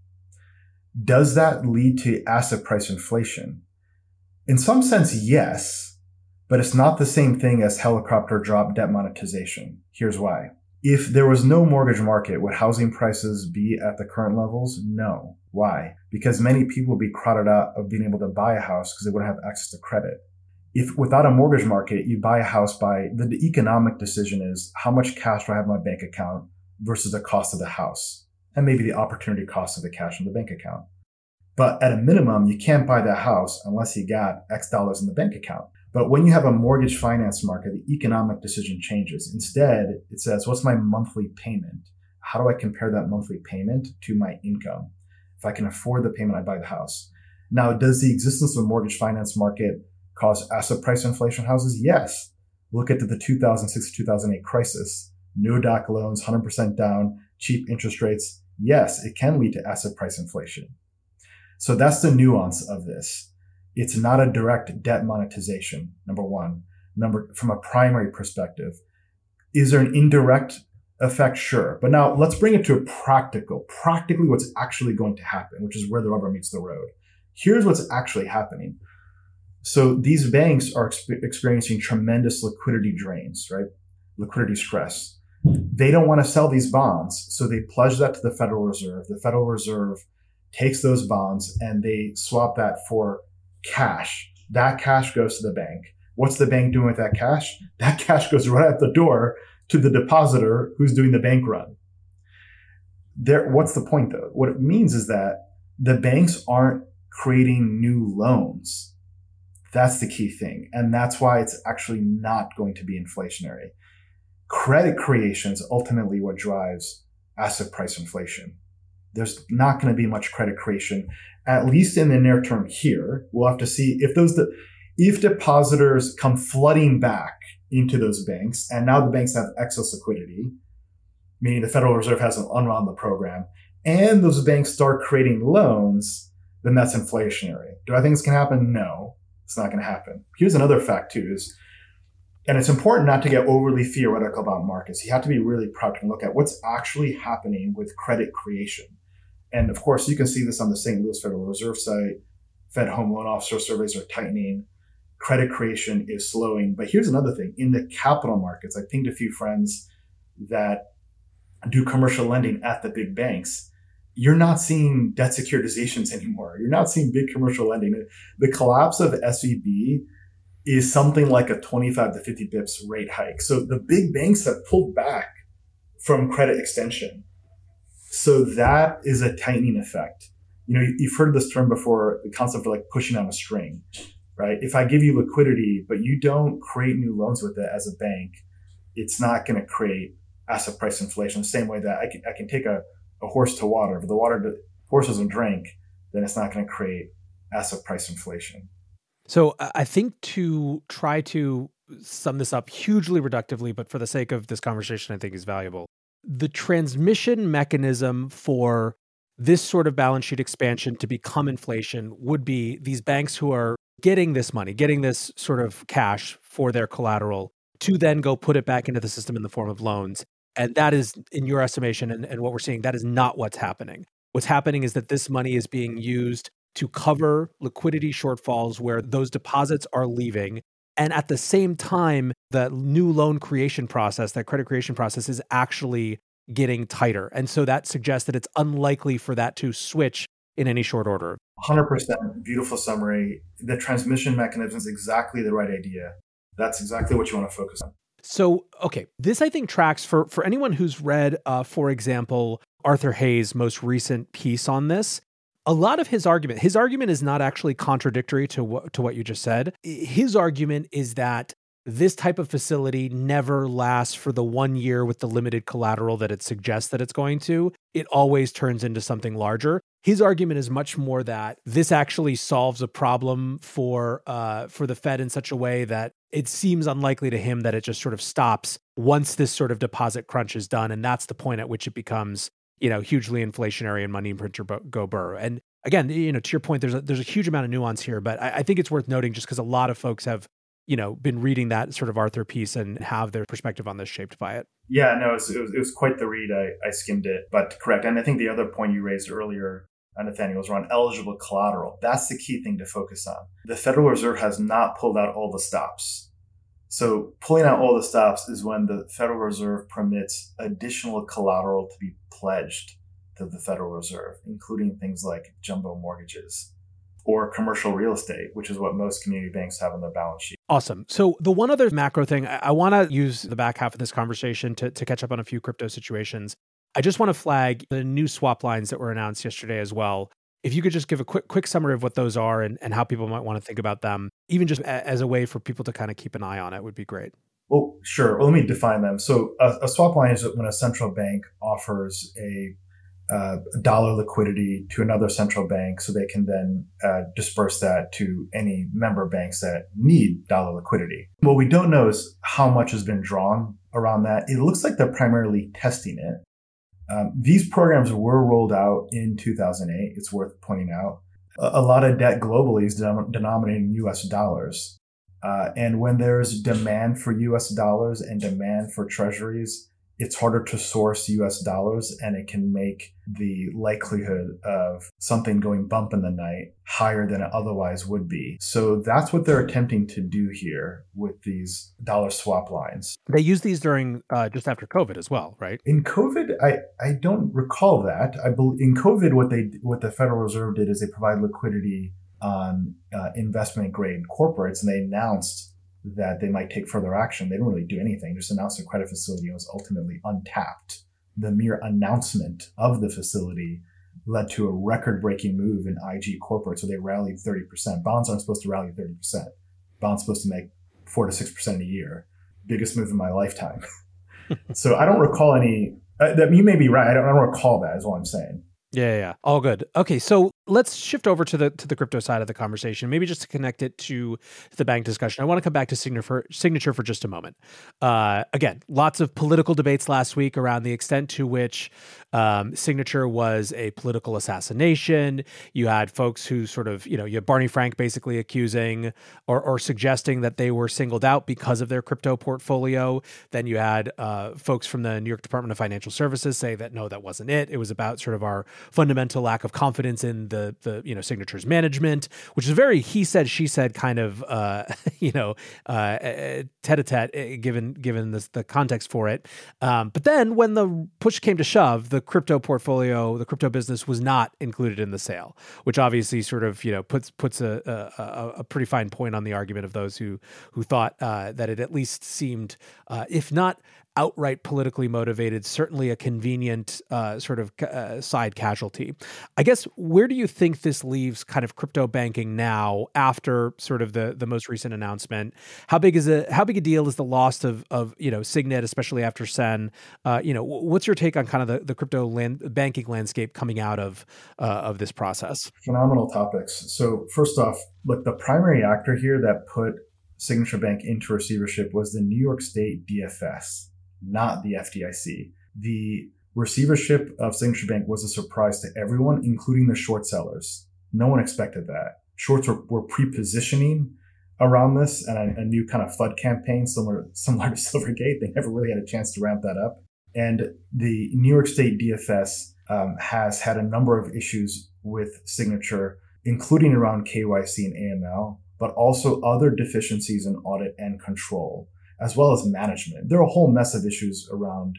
Does that lead to asset price inflation? In some sense, yes, but it's not the same thing as helicopter drop debt monetization. Here's why. If there was no mortgage market, would housing prices be at the current levels? No. Why? Because many people would be crowded out of being able to buy a house because they wouldn't have access to credit if without a mortgage market, you buy a house by the, the economic decision is how much cash do I have in my bank account versus the cost of the house and maybe the opportunity cost of the cash in the bank account. But at a minimum, you can't buy that house unless you got X dollars in the bank account. But when you have a mortgage finance market, the economic decision changes. Instead, it says, what's my monthly payment? How do I compare that monthly payment to my income? If I can afford the payment, I buy the house. Now, does the existence of a mortgage finance market cause asset price inflation houses? Yes. Look at the 2006 2008 crisis. No doc loans, 100% down, cheap interest rates. Yes, it can lead to asset price inflation. So that's the nuance of this. It's not a direct debt monetization, number one. Number, from a primary perspective, is there an indirect effect? Sure. But now let's bring it to a practical, practically what's actually going to happen, which is where the rubber meets the road. Here's what's actually happening. So these banks are exp- experiencing tremendous liquidity drains, right? Liquidity stress. They don't want to sell these bonds, so they pledge that to the Federal Reserve. The Federal Reserve takes those bonds and they swap that for cash. That cash goes to the bank. What's the bank doing with that cash? That cash goes right out the door to the depositor who's doing the bank run. There, what's the point though? What it means is that the banks aren't creating new loans That's the key thing. And that's why it's actually not going to be inflationary. Credit creation is ultimately what drives asset price inflation. There's not going to be much credit creation, at least in the near term here. We'll have to see if those, if depositors come flooding back into those banks and now the banks have excess liquidity, meaning the Federal Reserve hasn't unwound the program, and those banks start creating loans, then that's inflationary. Do I think it's going to happen? No, it's not going to happen. Here's another fact too is, and it's important not to get overly theoretical about markets. You have to be really practical and look at what's actually happening with credit creation. And of course, you can see this on the St. Louis Federal Reserve site. Fed home loan officer surveys are tightening. Credit creation is slowing. But here's another thing in the capital markets, I pinged a few friends that do commercial lending at the big banks you're not seeing debt securitizations anymore. You're not seeing big commercial lending. The collapse of SVB is something like a 25 to 50 bips rate hike. So the big banks have pulled back from credit extension. So that is a tightening effect. You know, you've heard this term before, the concept of like pushing on a string, right? If I give you liquidity, but you don't create new loans with it as a bank, it's not going to create asset price inflation the same way that I can, I can take a a horse to water. If the water the horse doesn't drink, then it's not going to create asset price inflation. So I think to try to sum this up hugely reductively, but for the sake of this conversation, I think is valuable. The transmission mechanism for this sort of balance sheet expansion to become inflation would be these banks who are getting this money, getting this sort of cash for their collateral to then go put it back into the system in the form of loans. And that is, in your estimation, and, and what we're seeing, that is not what's happening. What's happening is that this money is being used to cover liquidity shortfalls where those deposits are leaving. And at the same time, the new loan creation process, that credit creation process, is actually getting tighter. And so that suggests that it's unlikely for that to switch in any short order. 100% beautiful summary. The transmission mechanism is exactly the right idea. That's exactly what you want to focus on. So, okay, this I think tracks for for anyone who's read, uh, for example, Arthur Hayes' most recent piece on this. A lot of his argument, his argument is not actually contradictory to what to what you just said. His argument is that this type of facility never lasts for the one year with the limited collateral that it suggests that it's going to. It always turns into something larger. His argument is much more that this actually solves a problem for uh, for the Fed in such a way that it seems unlikely to him that it just sort of stops once this sort of deposit crunch is done, and that's the point at which it becomes you know hugely inflationary and money printer go burr. And again, you know, to your point, there's a, there's a huge amount of nuance here, but I, I think it's worth noting just because a lot of folks have you know been reading that sort of Arthur piece and have their perspective on this shaped by it. Yeah, no, it was, it was, it was quite the read. I, I skimmed it, but correct. And I think the other point you raised earlier Nathaniel was around eligible collateral. That's the key thing to focus on. The Federal Reserve has not pulled out all the stops. So pulling out all the stops is when the Federal Reserve permits additional collateral to be pledged to the Federal Reserve, including things like jumbo mortgages or commercial real estate, which is what most community banks have on their balance sheet. Awesome. So the one other macro thing, I, I want to use the back half of this conversation to, to catch up on a few crypto situations. I just want to flag the new swap lines that were announced yesterday as well. If you could just give a quick quick summary of what those are and, and how people might want to think about them, even just a, as a way for people to kind of keep an eye on it would be great. Well, sure. Well, let me define them. So a, a swap line is when a central bank offers a uh, dollar liquidity to another central bank so they can then uh, disperse that to any member banks that need dollar liquidity. What we don't know is how much has been drawn around that. It looks like they're primarily testing it. Um, these programs were rolled out in 2008. It's worth pointing out. A, a lot of debt globally is denom- denominated in US dollars. Uh, and when there's demand for US dollars and demand for treasuries, it's harder to source US dollars and it can make the likelihood of something going bump in the night higher than it otherwise would be. So that's what they're attempting to do here with these dollar swap lines. They use these during uh, just after COVID as well, right? In COVID, I, I don't recall that. I believe in COVID, what they what the Federal Reserve did is they provide liquidity on uh, investment grade corporates, and they announced that they might take further action. They didn't really do anything, just announced a credit facility was ultimately untapped. The mere announcement of the facility led to a record breaking move in IG corporate. So they rallied 30%. Bonds aren't supposed to rally 30%. bond's supposed to make four to six percent a year. Biggest move in my lifetime. so I don't recall any. Uh, that you may be right. I don't, I don't recall that. Is what I'm saying. Yeah, yeah, all good. Okay, so let's shift over to the to the crypto side of the conversation. Maybe just to connect it to the bank discussion. I want to come back to signature for, signature for just a moment. Uh, again, lots of political debates last week around the extent to which um, signature was a political assassination. You had folks who sort of, you know, you have Barney Frank basically accusing or, or suggesting that they were singled out because of their crypto portfolio. Then you had uh, folks from the New York Department of Financial Services say that no, that wasn't it. It was about sort of our fundamental lack of confidence in the the you know signatures management, which is very he said she said kind of uh, you know uh, tete a tete given given this, the context for it. Um, but then when the push came to shove, the crypto portfolio, the crypto business was not included in the sale, which obviously sort of you know puts puts a a, a pretty fine point on the argument of those who who thought uh, that it at least seemed, uh, if not outright politically motivated, certainly a convenient uh, sort of uh, side casualty. I guess where do you think this leaves kind of crypto banking now after sort of the the most recent announcement? How big is it? How big a deal is the loss of of you know Signet, especially after Sen? Uh, you know, what's your take on kind of the, the crypto land, banking landscape coming out of uh, of this process? Phenomenal topics. So first off, look, the primary actor here that put Signature Bank into receivership was the New York State DFS not the FDIC. The receivership of Signature Bank was a surprise to everyone, including the short sellers. No one expected that. Shorts were, were pre-positioning around this and a, a, new kind of FUD campaign similar, similar to Silvergate. They never really had a chance to ramp that up. And the New York State DFS um, has had a number of issues with Signature, including around KYC and AML, but also other deficiencies in audit and control as well as management. There are a whole mess of issues around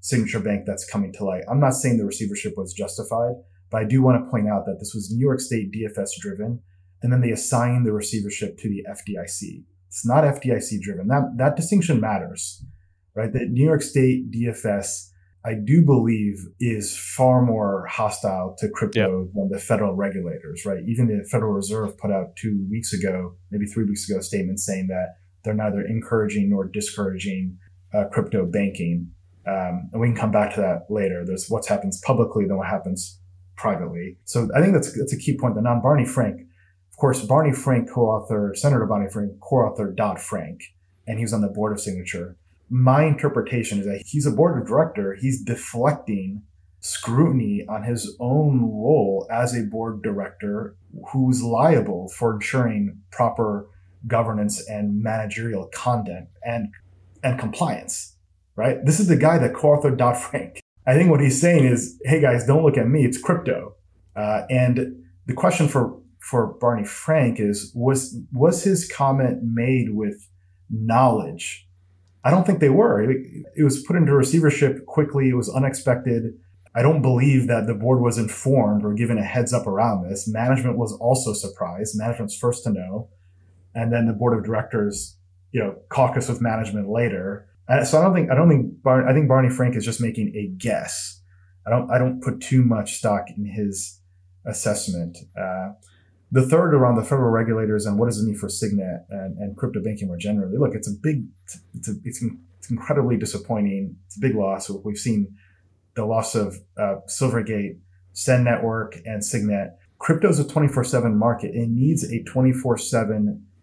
Signature Bank that's coming to light. I'm not saying the receivership was justified, but I do want to point out that this was New York State DFS driven, and then they assigned the receivership to the FDIC. It's not FDIC driven. That that distinction matters, right? The New York State DFS, I do believe, is far more hostile to crypto yep. than the federal regulators, right? Even the Federal Reserve put out two weeks ago, maybe three weeks ago, a statement saying that they're neither encouraging nor discouraging uh, crypto banking. Um, and we can come back to that later. There's what happens publicly, then what happens privately. So I think that's that's a key point. The non Barney Frank, of course, Barney Frank co-author, Senator Barney Frank co-author Dodd Frank, and he was on the board of Signature. My interpretation is that he's a board of director. He's deflecting scrutiny on his own role as a board director who's liable for ensuring proper governance and managerial content and and compliance, right? This is the guy that co-authored Dodd Frank. I think what he's saying is, hey guys, don't look at me. It's crypto. Uh, and the question for for Barney Frank is, was was his comment made with knowledge? I don't think they were. It, it was put into receivership quickly. It was unexpected. I don't believe that the board was informed or given a heads up around this. Management was also surprised. Management's first to know and then the board of directors, you know, caucus with management later. And so I don't think I don't think Bar- I think Barney Frank is just making a guess. I don't I don't put too much stock in his assessment. Uh, the third around the federal regulators and what does it mean for Signet and, and crypto banking more generally. Look, it's a big, it's a, it's, it's incredibly disappointing. It's a big loss. We've seen the loss of uh, Silvergate, Sen Network, and Signet. Crypto is a 24 7 market. It needs a 24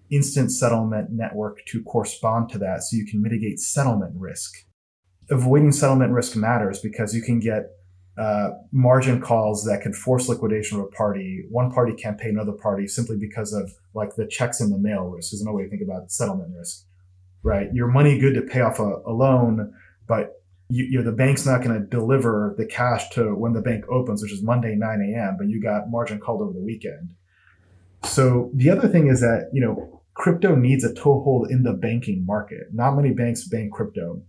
7 instant settlement network to correspond to that so you can mitigate settlement risk. Avoiding settlement risk matters because you can get uh, margin calls that can force liquidation of a party. One party can't pay another party simply because of like the checks in the mail risk is another way to think about settlement risk, right? Your money good to pay off a, a loan, but you, you know, the bank's not going to deliver the cash to when the bank opens, which is Monday, 9 a.m., but you got margin called over the weekend. So the other thing is that, you know, crypto needs a toehold in the banking market. Not many banks bank crypto.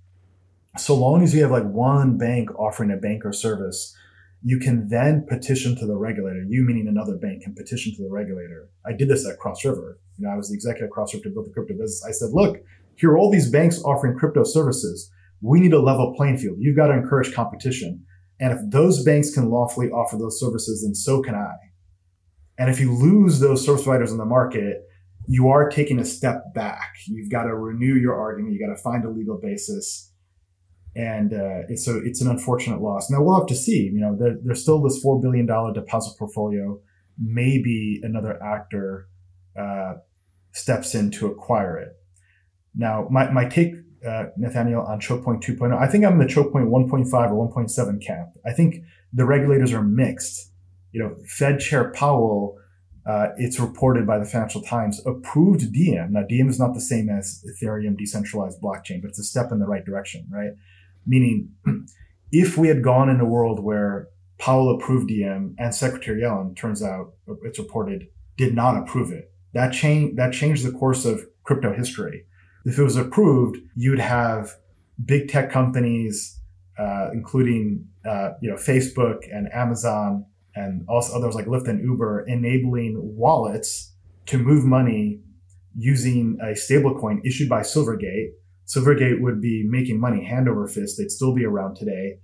So long as you have like one bank offering a banker service, you can then petition to the regulator. You meaning another bank can petition to the regulator. I did this at Cross River. You know, I was the executive at Cross River to build the crypto business. I said, look, here are all these banks offering crypto services. We need a level playing field. You've got to encourage competition. And if those banks can lawfully offer those services, then so can I. And if you lose those service providers in the market, you are taking a step back. You've got to renew your argument. You got to find a legal basis. And uh, so it's an unfortunate loss. Now we'll have to see. You know, there, there's still this $4 billion deposit portfolio. Maybe another actor uh, steps in to acquire it. Now, my, my take, uh, Nathaniel, on choke point 2.0, I think I'm in the choke point 1.5 or 1.7 camp. I think the regulators are mixed. You know, Fed Chair Powell, uh, it's reported by the Financial Times, approved Diem. Now, Diem is not the same as Ethereum decentralized blockchain, but it's a step in the right direction, right? Meaning, if we had gone in a world where Powell approved Diem and Secretary Yellen, turns out it's reported, did not approve it, that changed that changed the course of crypto history. If it was approved, you'd have big tech companies, uh, including uh, you know Facebook and Amazon and also others like Lyft and Uber, enabling wallets to move money using a stablecoin issued by Silvergate. Silvergate would be making money hand over fist. They'd still be around today.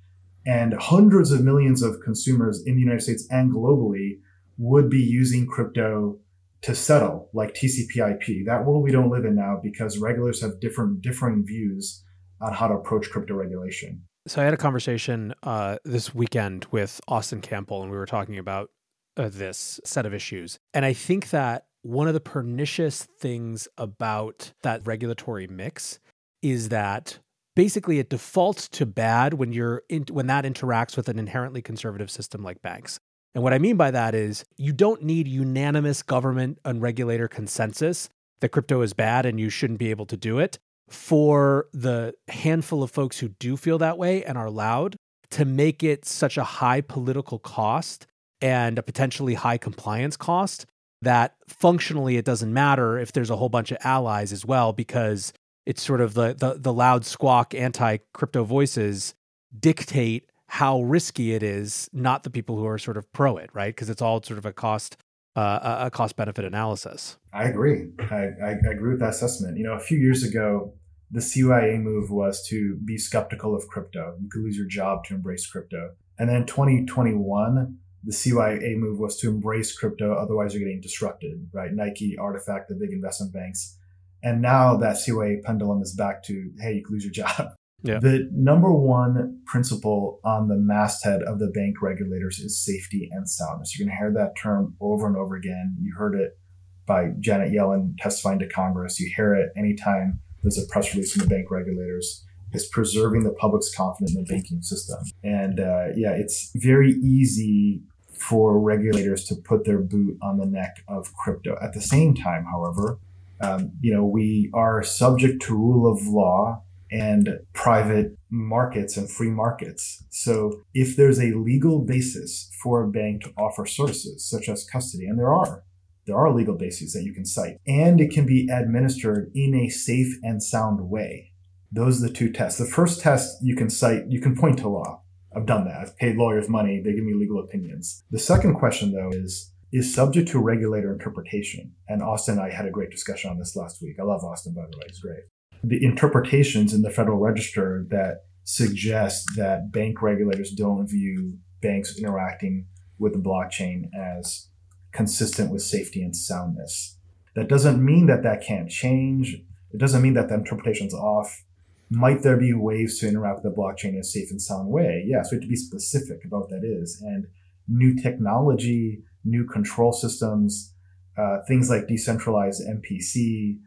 And hundreds of millions of consumers in the United States and globally would be using crypto to settle like TCP/IP. That world we don't live in now because regulators have different differing views on how to approach crypto regulation. So I had a conversation uh, this weekend with Austin Campbell, and we were talking about uh, this set of issues. And I think that one of the pernicious things about that regulatory mix is that basically it defaults to bad when you're in, when that interacts with an inherently conservative system like banks. And what I mean by that is you don't need unanimous government and regulator consensus that crypto is bad and you shouldn't be able to do it for the handful of folks who do feel that way and are loud to make it such a high political cost and a potentially high compliance cost that functionally it doesn't matter if there's a whole bunch of allies as well because it's sort of the the, the loud squawk anti crypto voices dictate how risky it is, not the people who are sort of pro it, right? Because it's all sort of a cost uh, a cost benefit analysis. I agree. I, I, I, agree with that assessment. You know, a few years ago, the CYA move was to be skeptical of crypto. You could lose your job to embrace crypto. And then 2021, the CYA move was to embrace crypto, otherwise you're getting disrupted, right? Nike, RTFKT, the big investment banks. And now that CYA pendulum is back to, hey, you could lose your job. Yeah. The number one principle on the masthead of the bank regulators is safety and soundness. You're going to hear that term over and over again. You heard it by Janet Yellen testifying to Congress. You hear it anytime there's a press release from the bank regulators. Is preserving the public's confidence in the banking system. And uh, yeah, it's very easy for regulators to put their boot on the neck of crypto. At the same time, however, um, you know, we are subject to rule of law and private markets and free markets. So if there's a legal basis for a bank to offer services such as custody, and there are, there are legal bases that you can cite, and it can be administered in a safe and sound way. Those are the two tests. The first test you can cite, you can point to law. I've done that. I've paid lawyers money. They give me legal opinions. The second question though is, is subject to regulator interpretation. And Austin and I had a great discussion on this last week. I love Austin, by the way. He's great. The interpretations in the Federal Register that suggest that bank regulators don't view banks interacting with the blockchain as consistent with safety and soundness. That doesn't mean that that can't change. It doesn't mean that the interpretation's off. Might there be ways to interact with the blockchain in a safe and sound way? Yes, we have to be specific about what that is. And new technology, new control systems, uh, things like decentralized MPC,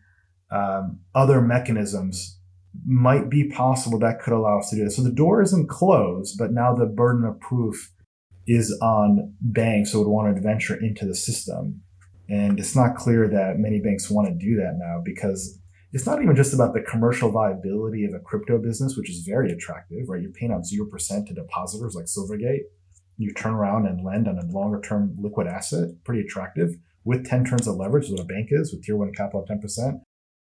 um, other mechanisms might be possible that could allow us to do this. So the door isn't closed, but now the burden of proof is on banks who would want to venture into the system. And it's not clear that many banks want to do that now because it's not even just about the commercial viability of a crypto business, which is very attractive, right? You're paying out 0% to depositors like Silvergate. You turn around and lend on a longer term liquid asset, pretty attractive with 10 turns of leverage, what a bank is with tier one capital of 10%.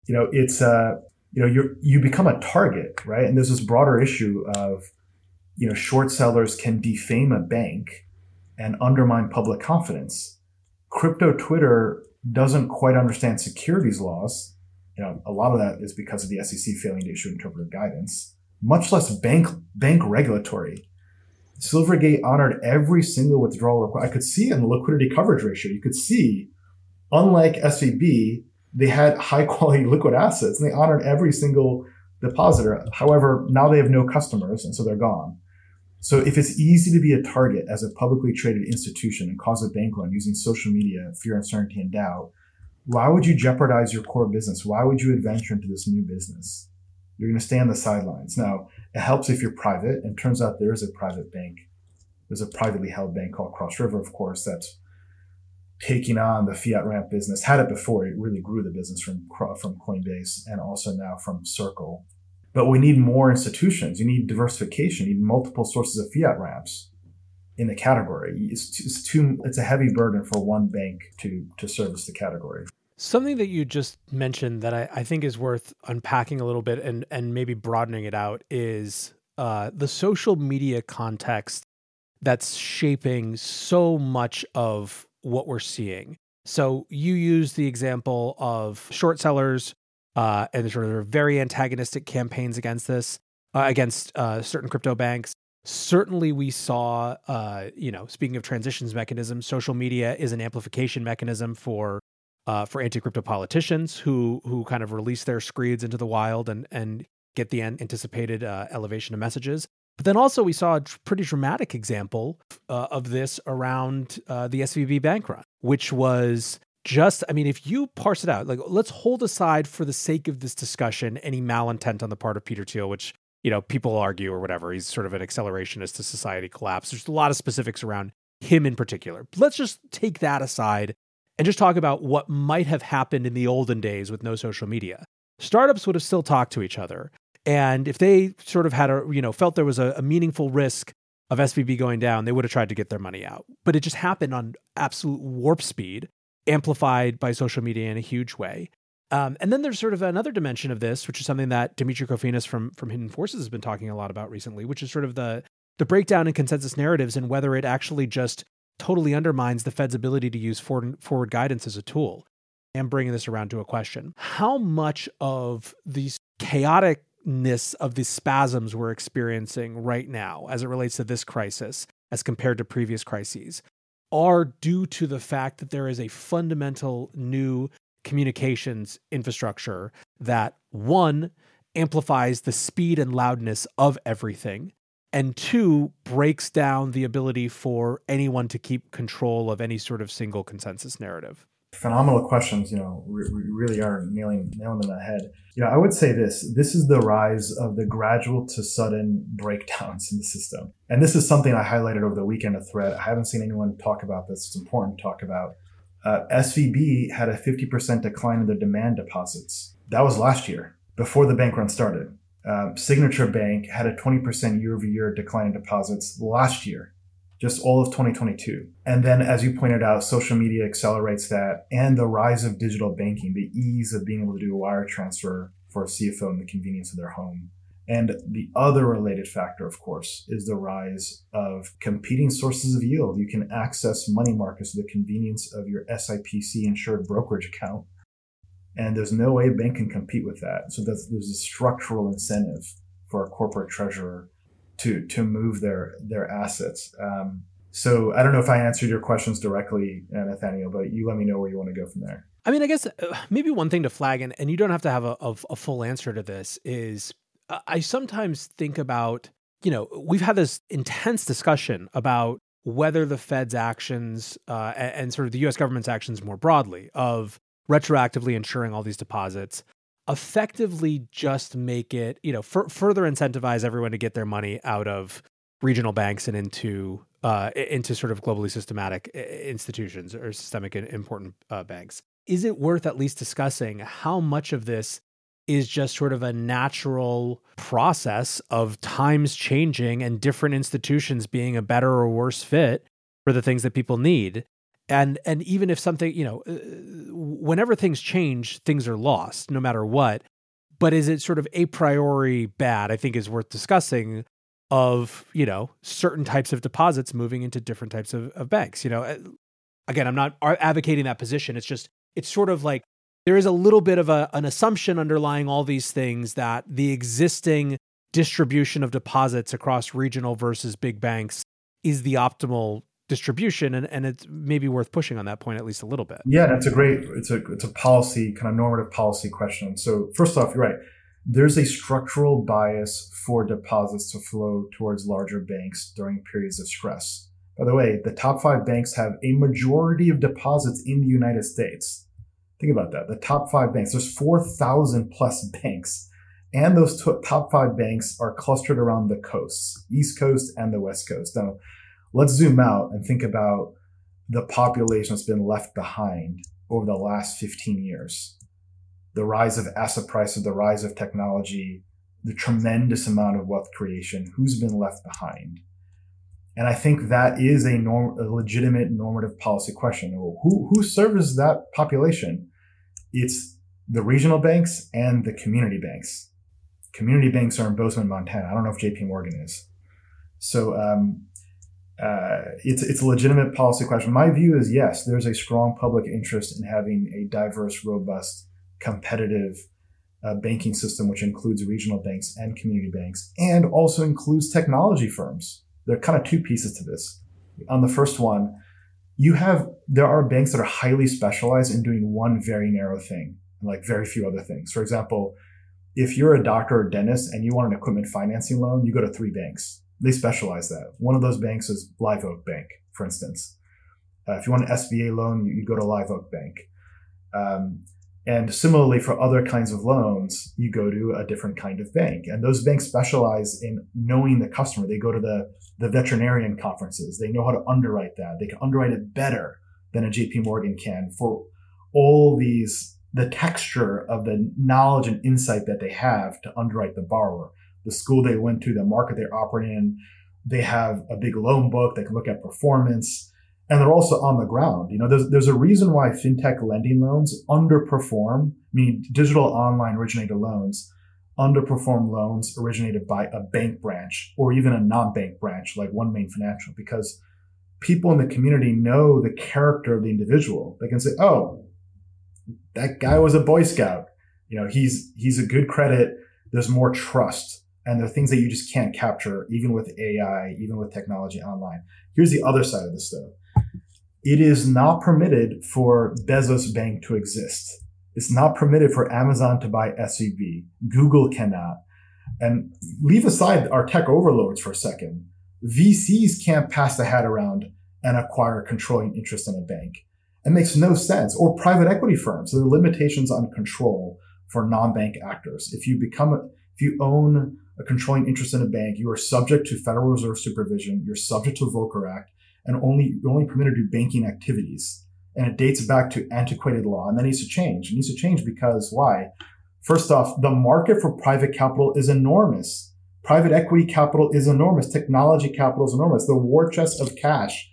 You know, it's, uh, you know, you you become a target, right? And there's this broader issue of you know, short sellers can defame a bank and undermine public confidence. Crypto Twitter doesn't quite understand securities laws. You know, a lot of that is because of the SEC failing to issue interpretive guidance, much less bank bank regulatory. Silvergate honored every single withdrawal request. I could see in the liquidity coverage ratio, you could see, unlike SVB, they had high quality liquid assets and they honored every single depositor. However, now they have no customers and so they're gone. So if it's easy to be a target as a publicly traded institution and cause a bank run using social media, fear, uncertainty, and doubt, why would you jeopardize your core business? Why would you adventure into this new business? You're going to stay on the sidelines. Now, it helps if you're private, and turns out there is a private bank. There's a privately held bank called Cross River, of course, that's taking on the fiat ramp business. Had it before, it really grew the business from from Coinbase and also now from Circle. But we need more institutions. You need diversification. You need multiple sources of fiat ramps in the category. It's, it's too. It's a heavy burden for one bank to to service the category. Something that you just mentioned that I, I think is worth unpacking a little bit and and maybe broadening it out is uh, the social media context that's shaping so much of what we're seeing. So you use the example of short sellers uh, and sort of very antagonistic campaigns against this, uh, against uh, certain crypto banks. Certainly, we saw, uh, you know, speaking of transitions mechanisms, social media is an amplification mechanism for uh, for anti-crypto politicians who who kind of release their screeds into the wild and and get the anticipated uh, elevation of messages. But then also we saw a pretty dramatic example uh, of this around uh, the SVB bank run, which was just, I mean, if you parse it out, like let's hold aside for the sake of this discussion any malintent on the part of Peter Thiel, which, you know, people argue or whatever. He's sort of an accelerationist to society collapse. There's a lot of specifics around him in particular. Let's just take that aside and just talk about what might have happened in the olden days with no social media. Startups would have still talked to each other. And if they sort of had a, you know, felt there was a, a meaningful risk of SVB going down, they would have tried to get their money out. But it just happened on absolute warp speed, amplified by social media in a huge way. Um, and then there's sort of another dimension of this, which is something that Demetri Kofinas from from Hidden Forces has been talking a lot about recently, which is sort of the the breakdown in consensus narratives and whether it actually just totally undermines the Fed's ability to use forward, forward guidance as a tool. And bringing this around to a question: How much of the chaotic ness of the spasms we're experiencing right now as it relates to this crisis as compared to previous crises are due to the fact that there is a fundamental new communications infrastructure that one amplifies the speed and loudness of everything and two breaks down the ability for anyone to keep control of any sort of single consensus narrative phenomenal questions. You know, we, really are nailing nailing them ahead. You know, I would say this: this is the rise of the gradual to sudden breakdowns in the system, and this is something I highlighted over the weekend. A thread. I haven't seen anyone talk about this. It's important to talk about. Uh, SVB had a 50% decline in their demand deposits. That was last year, before the bank run started. Uh, Signature Bank had a 20% year over year decline in deposits last year just all of 2022. And then, as you pointed out, social media accelerates that and the rise of digital banking, the ease of being able to do a wire transfer for a CFO in the convenience of their home. And the other related factor, of course, is the rise of competing sources of yield. You can access money markets with the convenience of your SIPC insured brokerage account. And there's no way a bank can compete with that. So there's a structural incentive for a corporate treasurer to to move their their assets. Um, so I don't know if I answered your questions directly, uh, Nathaniel, but you let me know where you want to go from there. I mean, I guess uh, maybe one thing to flag, and, and you don't have to have a, a, a full answer to this, is I sometimes think about, you know, we've had this intense discussion about whether the Fed's actions uh, and, and sort of the US government's actions more broadly of retroactively insuring all these deposits effectively just make it, you know, f- further incentivize everyone to get their money out of regional banks and into uh, into sort of globally systematic institutions or systemic and important uh, banks. Is it worth at least discussing how much of this is just sort of a natural process of times changing and different institutions being a better or worse fit for the things that people need? And and even if something you know uh, whenever things change things are lost no matter what. But is it sort of a priori bad i think is worth discussing of you know certain types of deposits moving into different types of, of banks you know? Uh, again i'm not advocating that position. It's just it's sort of like there is a little bit of a, an assumption underlying all these things that the existing distribution of deposits across regional versus big banks is the optimal distribution and, and it's maybe worth pushing on that point at least a little bit. Yeah that's a great it's a it's a policy kind of normative policy question. So first off you're right. There's a structural bias for deposits to flow towards larger banks during periods of stress. By the way the top five banks have a majority of deposits in the united states. Think about that the top five banks. There's 4000 plus banks and those top five banks are clustered around the coasts east coast and the west coast. Now let's zoom out and think about the population that's been left behind over the last 15 years. The rise of asset prices, the rise of technology, the tremendous amount of wealth creation, who's been left behind? And I think that is a, norm, a legitimate normative policy question. Who, who serves that population? It's the regional banks and the community banks. Community banks are in Bozeman, Montana. I don't know if JP Morgan is. So um, uh, it's it's a legitimate policy question. My view is yes, there's a strong public interest in having a diverse, robust, competitive uh, banking system, which includes regional banks and community banks, and also includes technology firms. There are kind of two pieces to this. On the first one, you have there are banks that are highly specialized in doing one very narrow thing, like very few other things. For example, if you're a doctor or dentist and you want an equipment financing loan, you go to three banks they specialize that. One of those banks is Live Oak Bank, for instance. Uh, if you want an SBA loan, you, you go to Live Oak Bank. Um, and similarly, for other kinds of loans, you go to a different kind of bank. And those banks specialize in knowing the customer. They go to the, the veterinarian conferences. They know how to underwrite that. They can underwrite it better than a JP Morgan can for all these, the texture of the knowledge and insight that they have to underwrite the borrower the school they went to, the market they're operating in. They have a big loan book. They can look at performance and they're also on the ground. You know, there's, there's a reason why fintech lending loans underperform, meaning digital online originated loans underperform loans originated by a bank branch or even a non-bank branch like OneMain Financial because people in the community know the character of the individual. They can say, "Oh, that guy was a Boy Scout. You know, he's he's a good credit. There's more trust." And there are things that you just can't capture, even with AI, even with technology online. Here's the other side of this, though. It is not permitted for Bezos Bank to exist. It's not permitted for Amazon to buy SVB. Google cannot. And leave aside our tech overlords for a second. VCs can't pass the hat around and acquire controlling interest in a bank. It makes no sense. Or private equity firms. There are limitations on control for non-bank actors. If you become, if you own a controlling interest in a bank, you are subject to Federal Reserve supervision. You're subject to Volcker Act and only, you're only permitted to do banking activities. And it dates back to antiquated law. And that needs to change. It needs to change because why? First off, the market for private capital is enormous. Private equity capital is enormous. Technology capital is enormous. The war chest of cash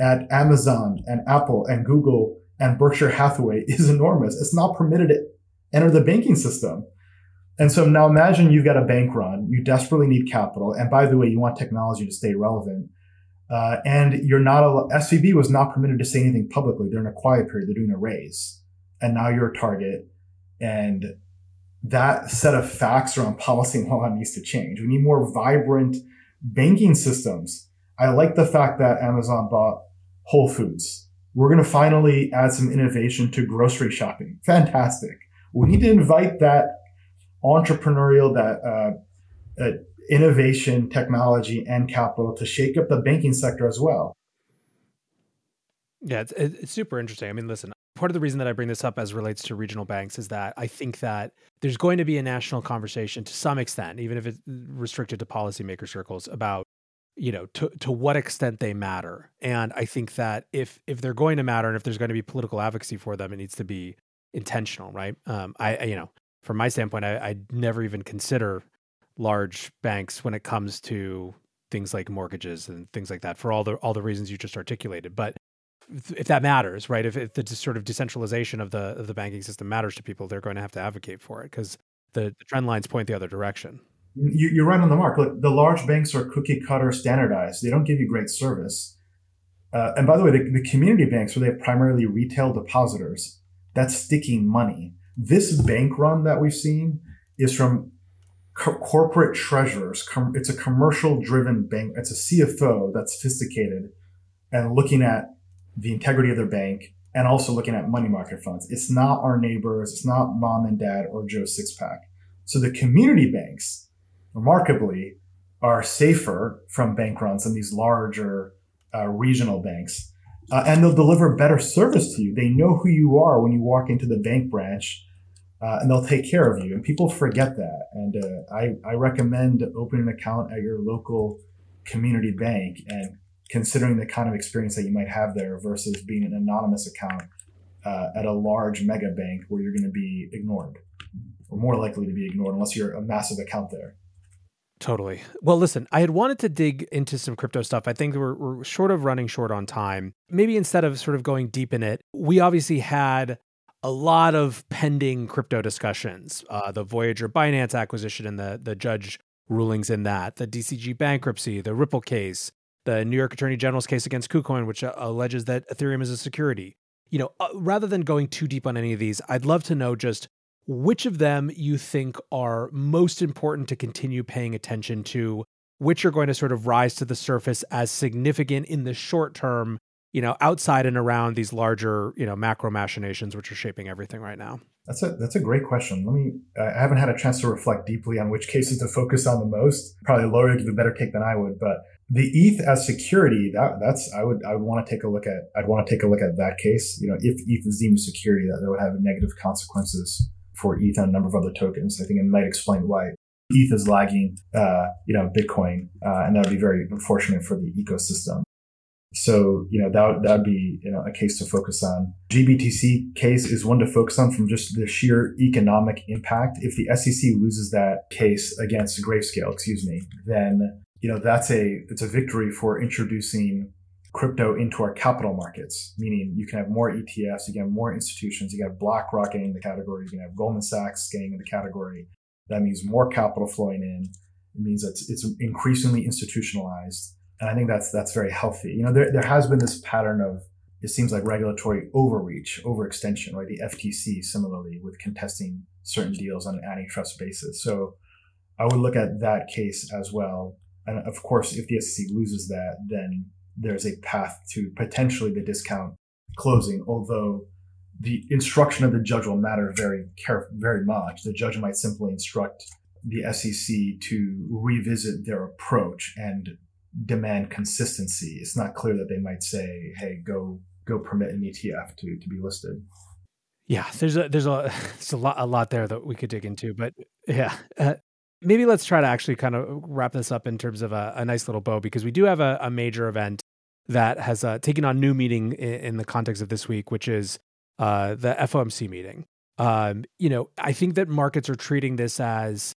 at Amazon and Apple and Google and Berkshire Hathaway is enormous. It's not permitted to enter the banking system. And so now imagine you've got a bank run, you desperately need capital. And by the way, you want technology to stay relevant. Uh, and you're not, a, SVB was not permitted to say anything publicly. They're in a quiet period. They're doing a raise. And now you're a target. And that set of facts around policy and law needs to change. We need more vibrant banking systems. I like the fact that Amazon bought Whole Foods. We're going to finally add some innovation to grocery shopping. Fantastic. We need to invite that entrepreneurial, that uh, uh, innovation, technology, and capital to shake up the banking sector as well. Yeah, it's, it's super interesting. I mean, listen, part of the reason that I bring this up as relates to regional banks is that I think that there's going to be a national conversation to some extent, even if it's restricted to policymaker circles, about you know to to what extent they matter. And I think that if if they're going to matter and if there's going to be political advocacy for them, it needs to be intentional, right? Um, I, I you know from my standpoint, I, I never even consider large banks when it comes to things like mortgages and things like that for all the all the reasons you just articulated. But if that matters, right? If, if the sort of decentralization of the of the banking system matters to people, they're going to have to advocate for it because the, the, trend lines point the other direction. You, are right on the mark. Look, the large banks are cookie cutter standardized. They don't give you great service. Uh, and by the way, the, the community banks, where they have primarily retail depositors, that's sticking money. This bank run that we've seen is from co- corporate treasurers. Com- it's a commercial driven bank. It's a CFO that's sophisticated and looking at the integrity of their bank and also looking at money market funds. It's not our neighbors. It's not mom and dad or Joe Sixpack. So the community banks, remarkably, are safer from bank runs than these larger uh, regional banks. Uh, and they'll deliver better service to you. They know who you are when you walk into the bank branch, uh, and they'll take care of you. And people forget that. And uh, I, I recommend opening an account at your local community bank and considering the kind of experience that you might have there versus being an anonymous account uh, at a large mega bank where you're going to be ignored or more likely to be ignored unless you're a massive account there. Totally. Well, listen, I had wanted to dig into some crypto stuff. I think we're, we're short of running short on time. Maybe instead of sort of going deep in it, we obviously had a lot of pending crypto discussions uh, the Voyager Binance acquisition and the, the judge rulings in that, the DCG bankruptcy, the Ripple case, the New York Attorney General's case against KuCoin, which uh, alleges that Ethereum is a security. You know, uh, rather than going too deep on any of these, I'd love to know just which of them you think are most important to continue paying attention to, which are going to sort of rise to the surface as significant in the short term, you know, outside and around these larger, you know, macro machinations which are shaping everything right now. That's a that's a great question. Let me. I haven't had a chance to reflect deeply on which cases to focus on the most. Probably Lori could do a better cake than I would, but the ETH as security, that that's I would I would want to take a look at. I'd want to take a look at that case. You know, if ETH is deemed security, that, that would have negative consequences for ETH and a number of other tokens. I think it might explain why ETH is lagging, uh, you know, Bitcoin, uh, and that would be very unfortunate for the ecosystem. So, you know, that that would be, you know, a case to focus on. GBTC case is one to focus on from just the sheer economic impact. If the SEC loses that case against Grayscale, excuse me, then, you know, that's a, it's a victory for introducing crypto into our capital markets, meaning you can have more ETFs, you can have more institutions, you can have BlackRock getting in the category, you can have Goldman Sachs getting in the category. That means more capital flowing in. It means that it's, increasingly institutionalized. And I think that's that's very healthy. You know, there, there has been this pattern of it seems like regulatory overreach, overextension, right? The FTC similarly with contesting certain deals on an antitrust basis. So I would look at that case as well. And of course, if the SEC loses that, then there's a path to potentially the discount closing, although the instruction of the judge will matter very care very much. The judge might simply instruct the SEC to revisit their approach and demand consistency. It's not clear that they might say, "Hey, go go permit an ETF to to be listed." Yeah, there's a there's a there's a lot a lot there that we could dig into, but yeah, uh, maybe let's try to actually kind of wrap this up in terms of a, a nice little bow because we do have a, a major event that has uh, taken on new meaning in, in, the context of this week, which is uh, the FOMC meeting. Um, you know, I think that markets are treating this as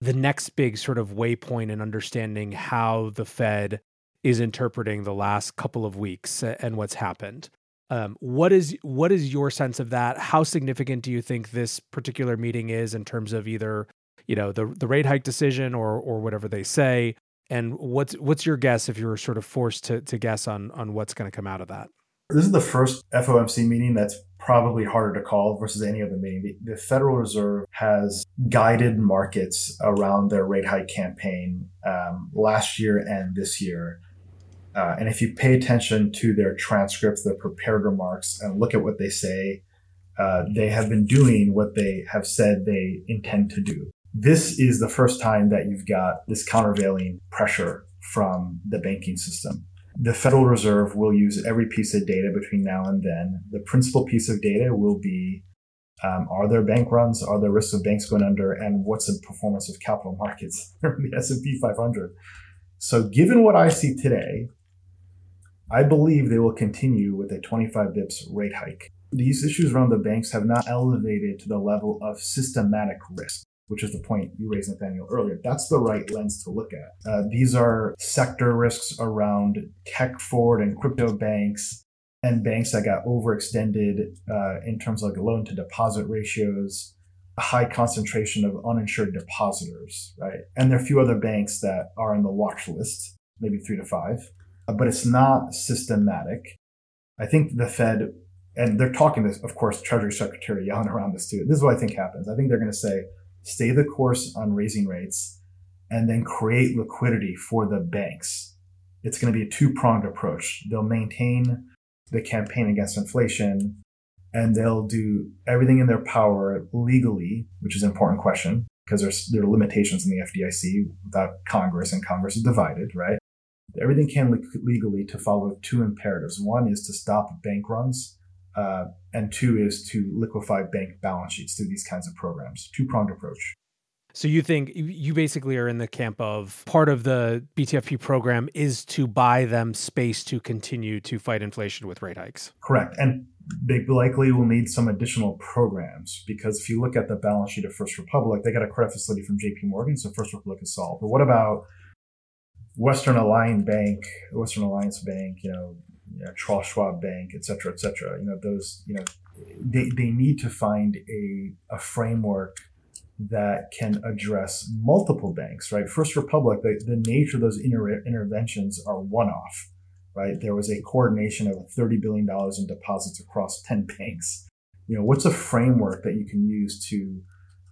the next big sort of waypoint in understanding how the Fed is interpreting the last couple of weeks and what's happened. Um, what is what is your sense of that? How significant do you think this particular meeting is in terms of either you know the the rate hike decision or or whatever they say and what's what's your guess if you're sort of forced to to guess on on what's going to come out of that this is the first FOMC meeting that's probably harder to call versus any other meeting. The, the, Federal Reserve has guided markets around their rate hike campaign um, last year and this year. Uh, and if you pay attention to their transcripts, their prepared remarks, and look at what they say, uh, they have been doing what they have said they intend to do this is the first time that you've got this countervailing pressure from the banking system. The Federal Reserve will use every piece of data between now and then. The principal piece of data will be um, are there bank runs? Are there risks of banks going under? And what's the performance of capital markets, the S&P 500? So given what I see today, I believe they will continue with a 25 bips rate hike. These issues around the banks have not elevated to the level of systematic risk which is the point you raised, Nathaniel, earlier. That's the right lens to look at. Uh, these are sector risks around tech forward and crypto banks and banks that got overextended uh, in terms of like loan to deposit ratios, a high concentration of uninsured depositors, right? And there are a few other banks that are in the watch list, maybe three to five, uh, but it's not systematic. I think the Fed, and they're talking this, of course, Treasury Secretary Yellen around this too. This is what I think happens. I think they're going to say, stay the course on raising rates, and then create liquidity for the banks. it's going to be a two pronged approach. They'll maintain the campaign against inflation and they'll do everything in their power legally, which is an important question because there's there are limitations in the FDIC without Congress, and Congress is divided, right? Everything can legally to follow two imperatives. One is to stop bank runs, uh, and two is to liquefy bank balance sheets through these kinds of programs. Two pronged approach. So you think you basically are in the camp of part of the BTFP program is to buy them space to continue to fight inflation with rate hikes. Correct. And they likely will need some additional programs because if you look at the balance sheet of First Republic, they got a credit facility from JP Morgan, so First Republic is solved. But what about Western Alliance Bank, Western Alliance Bank, you know, you know, Charles Schwab Bank, et cetera, et cetera. You know, those, you know, they, they need to find a, a framework that can address multiple banks, right? First Republic, the, the nature of those inter- interventions are one off, right? There was a coordination of $30 billion in deposits across 10 banks. You know, what's a framework that you can use to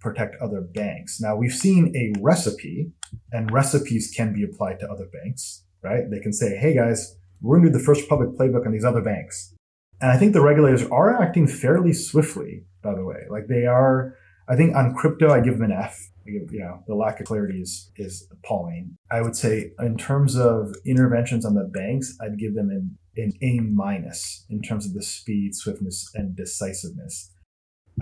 protect other banks? Now, we've seen a recipe, and recipes can be applied to other banks, right? They can say, hey guys, we're going to do the First Republic playbook on these other banks. And I think the regulators are acting fairly swiftly, by the way. Like they are I think on crypto, I give them an F. Give, you know, the lack of clarity is is appalling. I would say in terms of interventions on the banks, I'd give them an, an A minus in terms of the speed, swiftness, and decisiveness.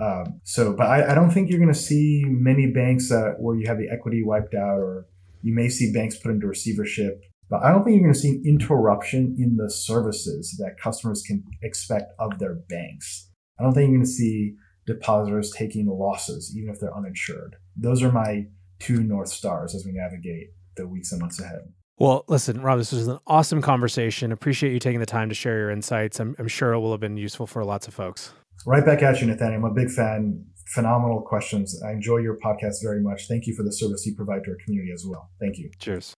Um, so, but I, I, don't think you're going to see many banks uh, where you have the equity wiped out, or you may see banks put into receivership. But I don't think you're going to see an interruption in the services that customers can expect of their banks. I don't think you're going to see depositors taking losses, even if they're uninsured. Those are my two North Stars as we navigate the weeks and months ahead. Well, listen, Ram, this was an awesome conversation. Appreciate you taking the time to share your insights. I'm, I'm sure it will have been useful for lots of folks. Right back at you, Nathaniel. I'm a big fan. Phenomenal questions. I enjoy your podcast very much. Thank you for the service you provide to our community as well. Thank you. Cheers.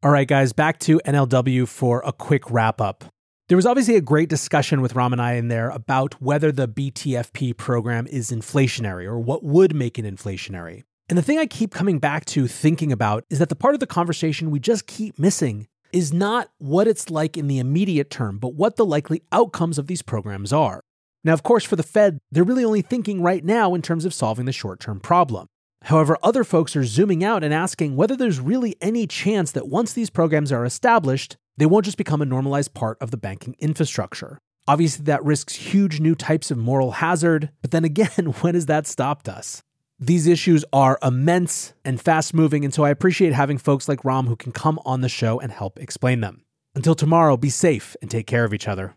All right, guys, back to NLW for a quick wrap up. There was obviously a great discussion with Ram and I in there about whether the BTFP program is inflationary or what would make it inflationary. And the thing I keep coming back to thinking about is that the part of the conversation we just keep missing is not what it's like in the immediate term, but what the likely outcomes of these programs are. Now, of course, for the Fed, they're really only thinking right now in terms of solving the short term problem. However, other folks are zooming out and asking whether there's really any chance that once these programs are established, they won't just become a normalized part of the banking infrastructure. Obviously, that risks huge new types of moral hazard, but then again, when has that stopped us? These issues are immense and fast moving, and so I appreciate having folks like Ram who can come on the show and help explain them. Until tomorrow, be safe and take care of each other.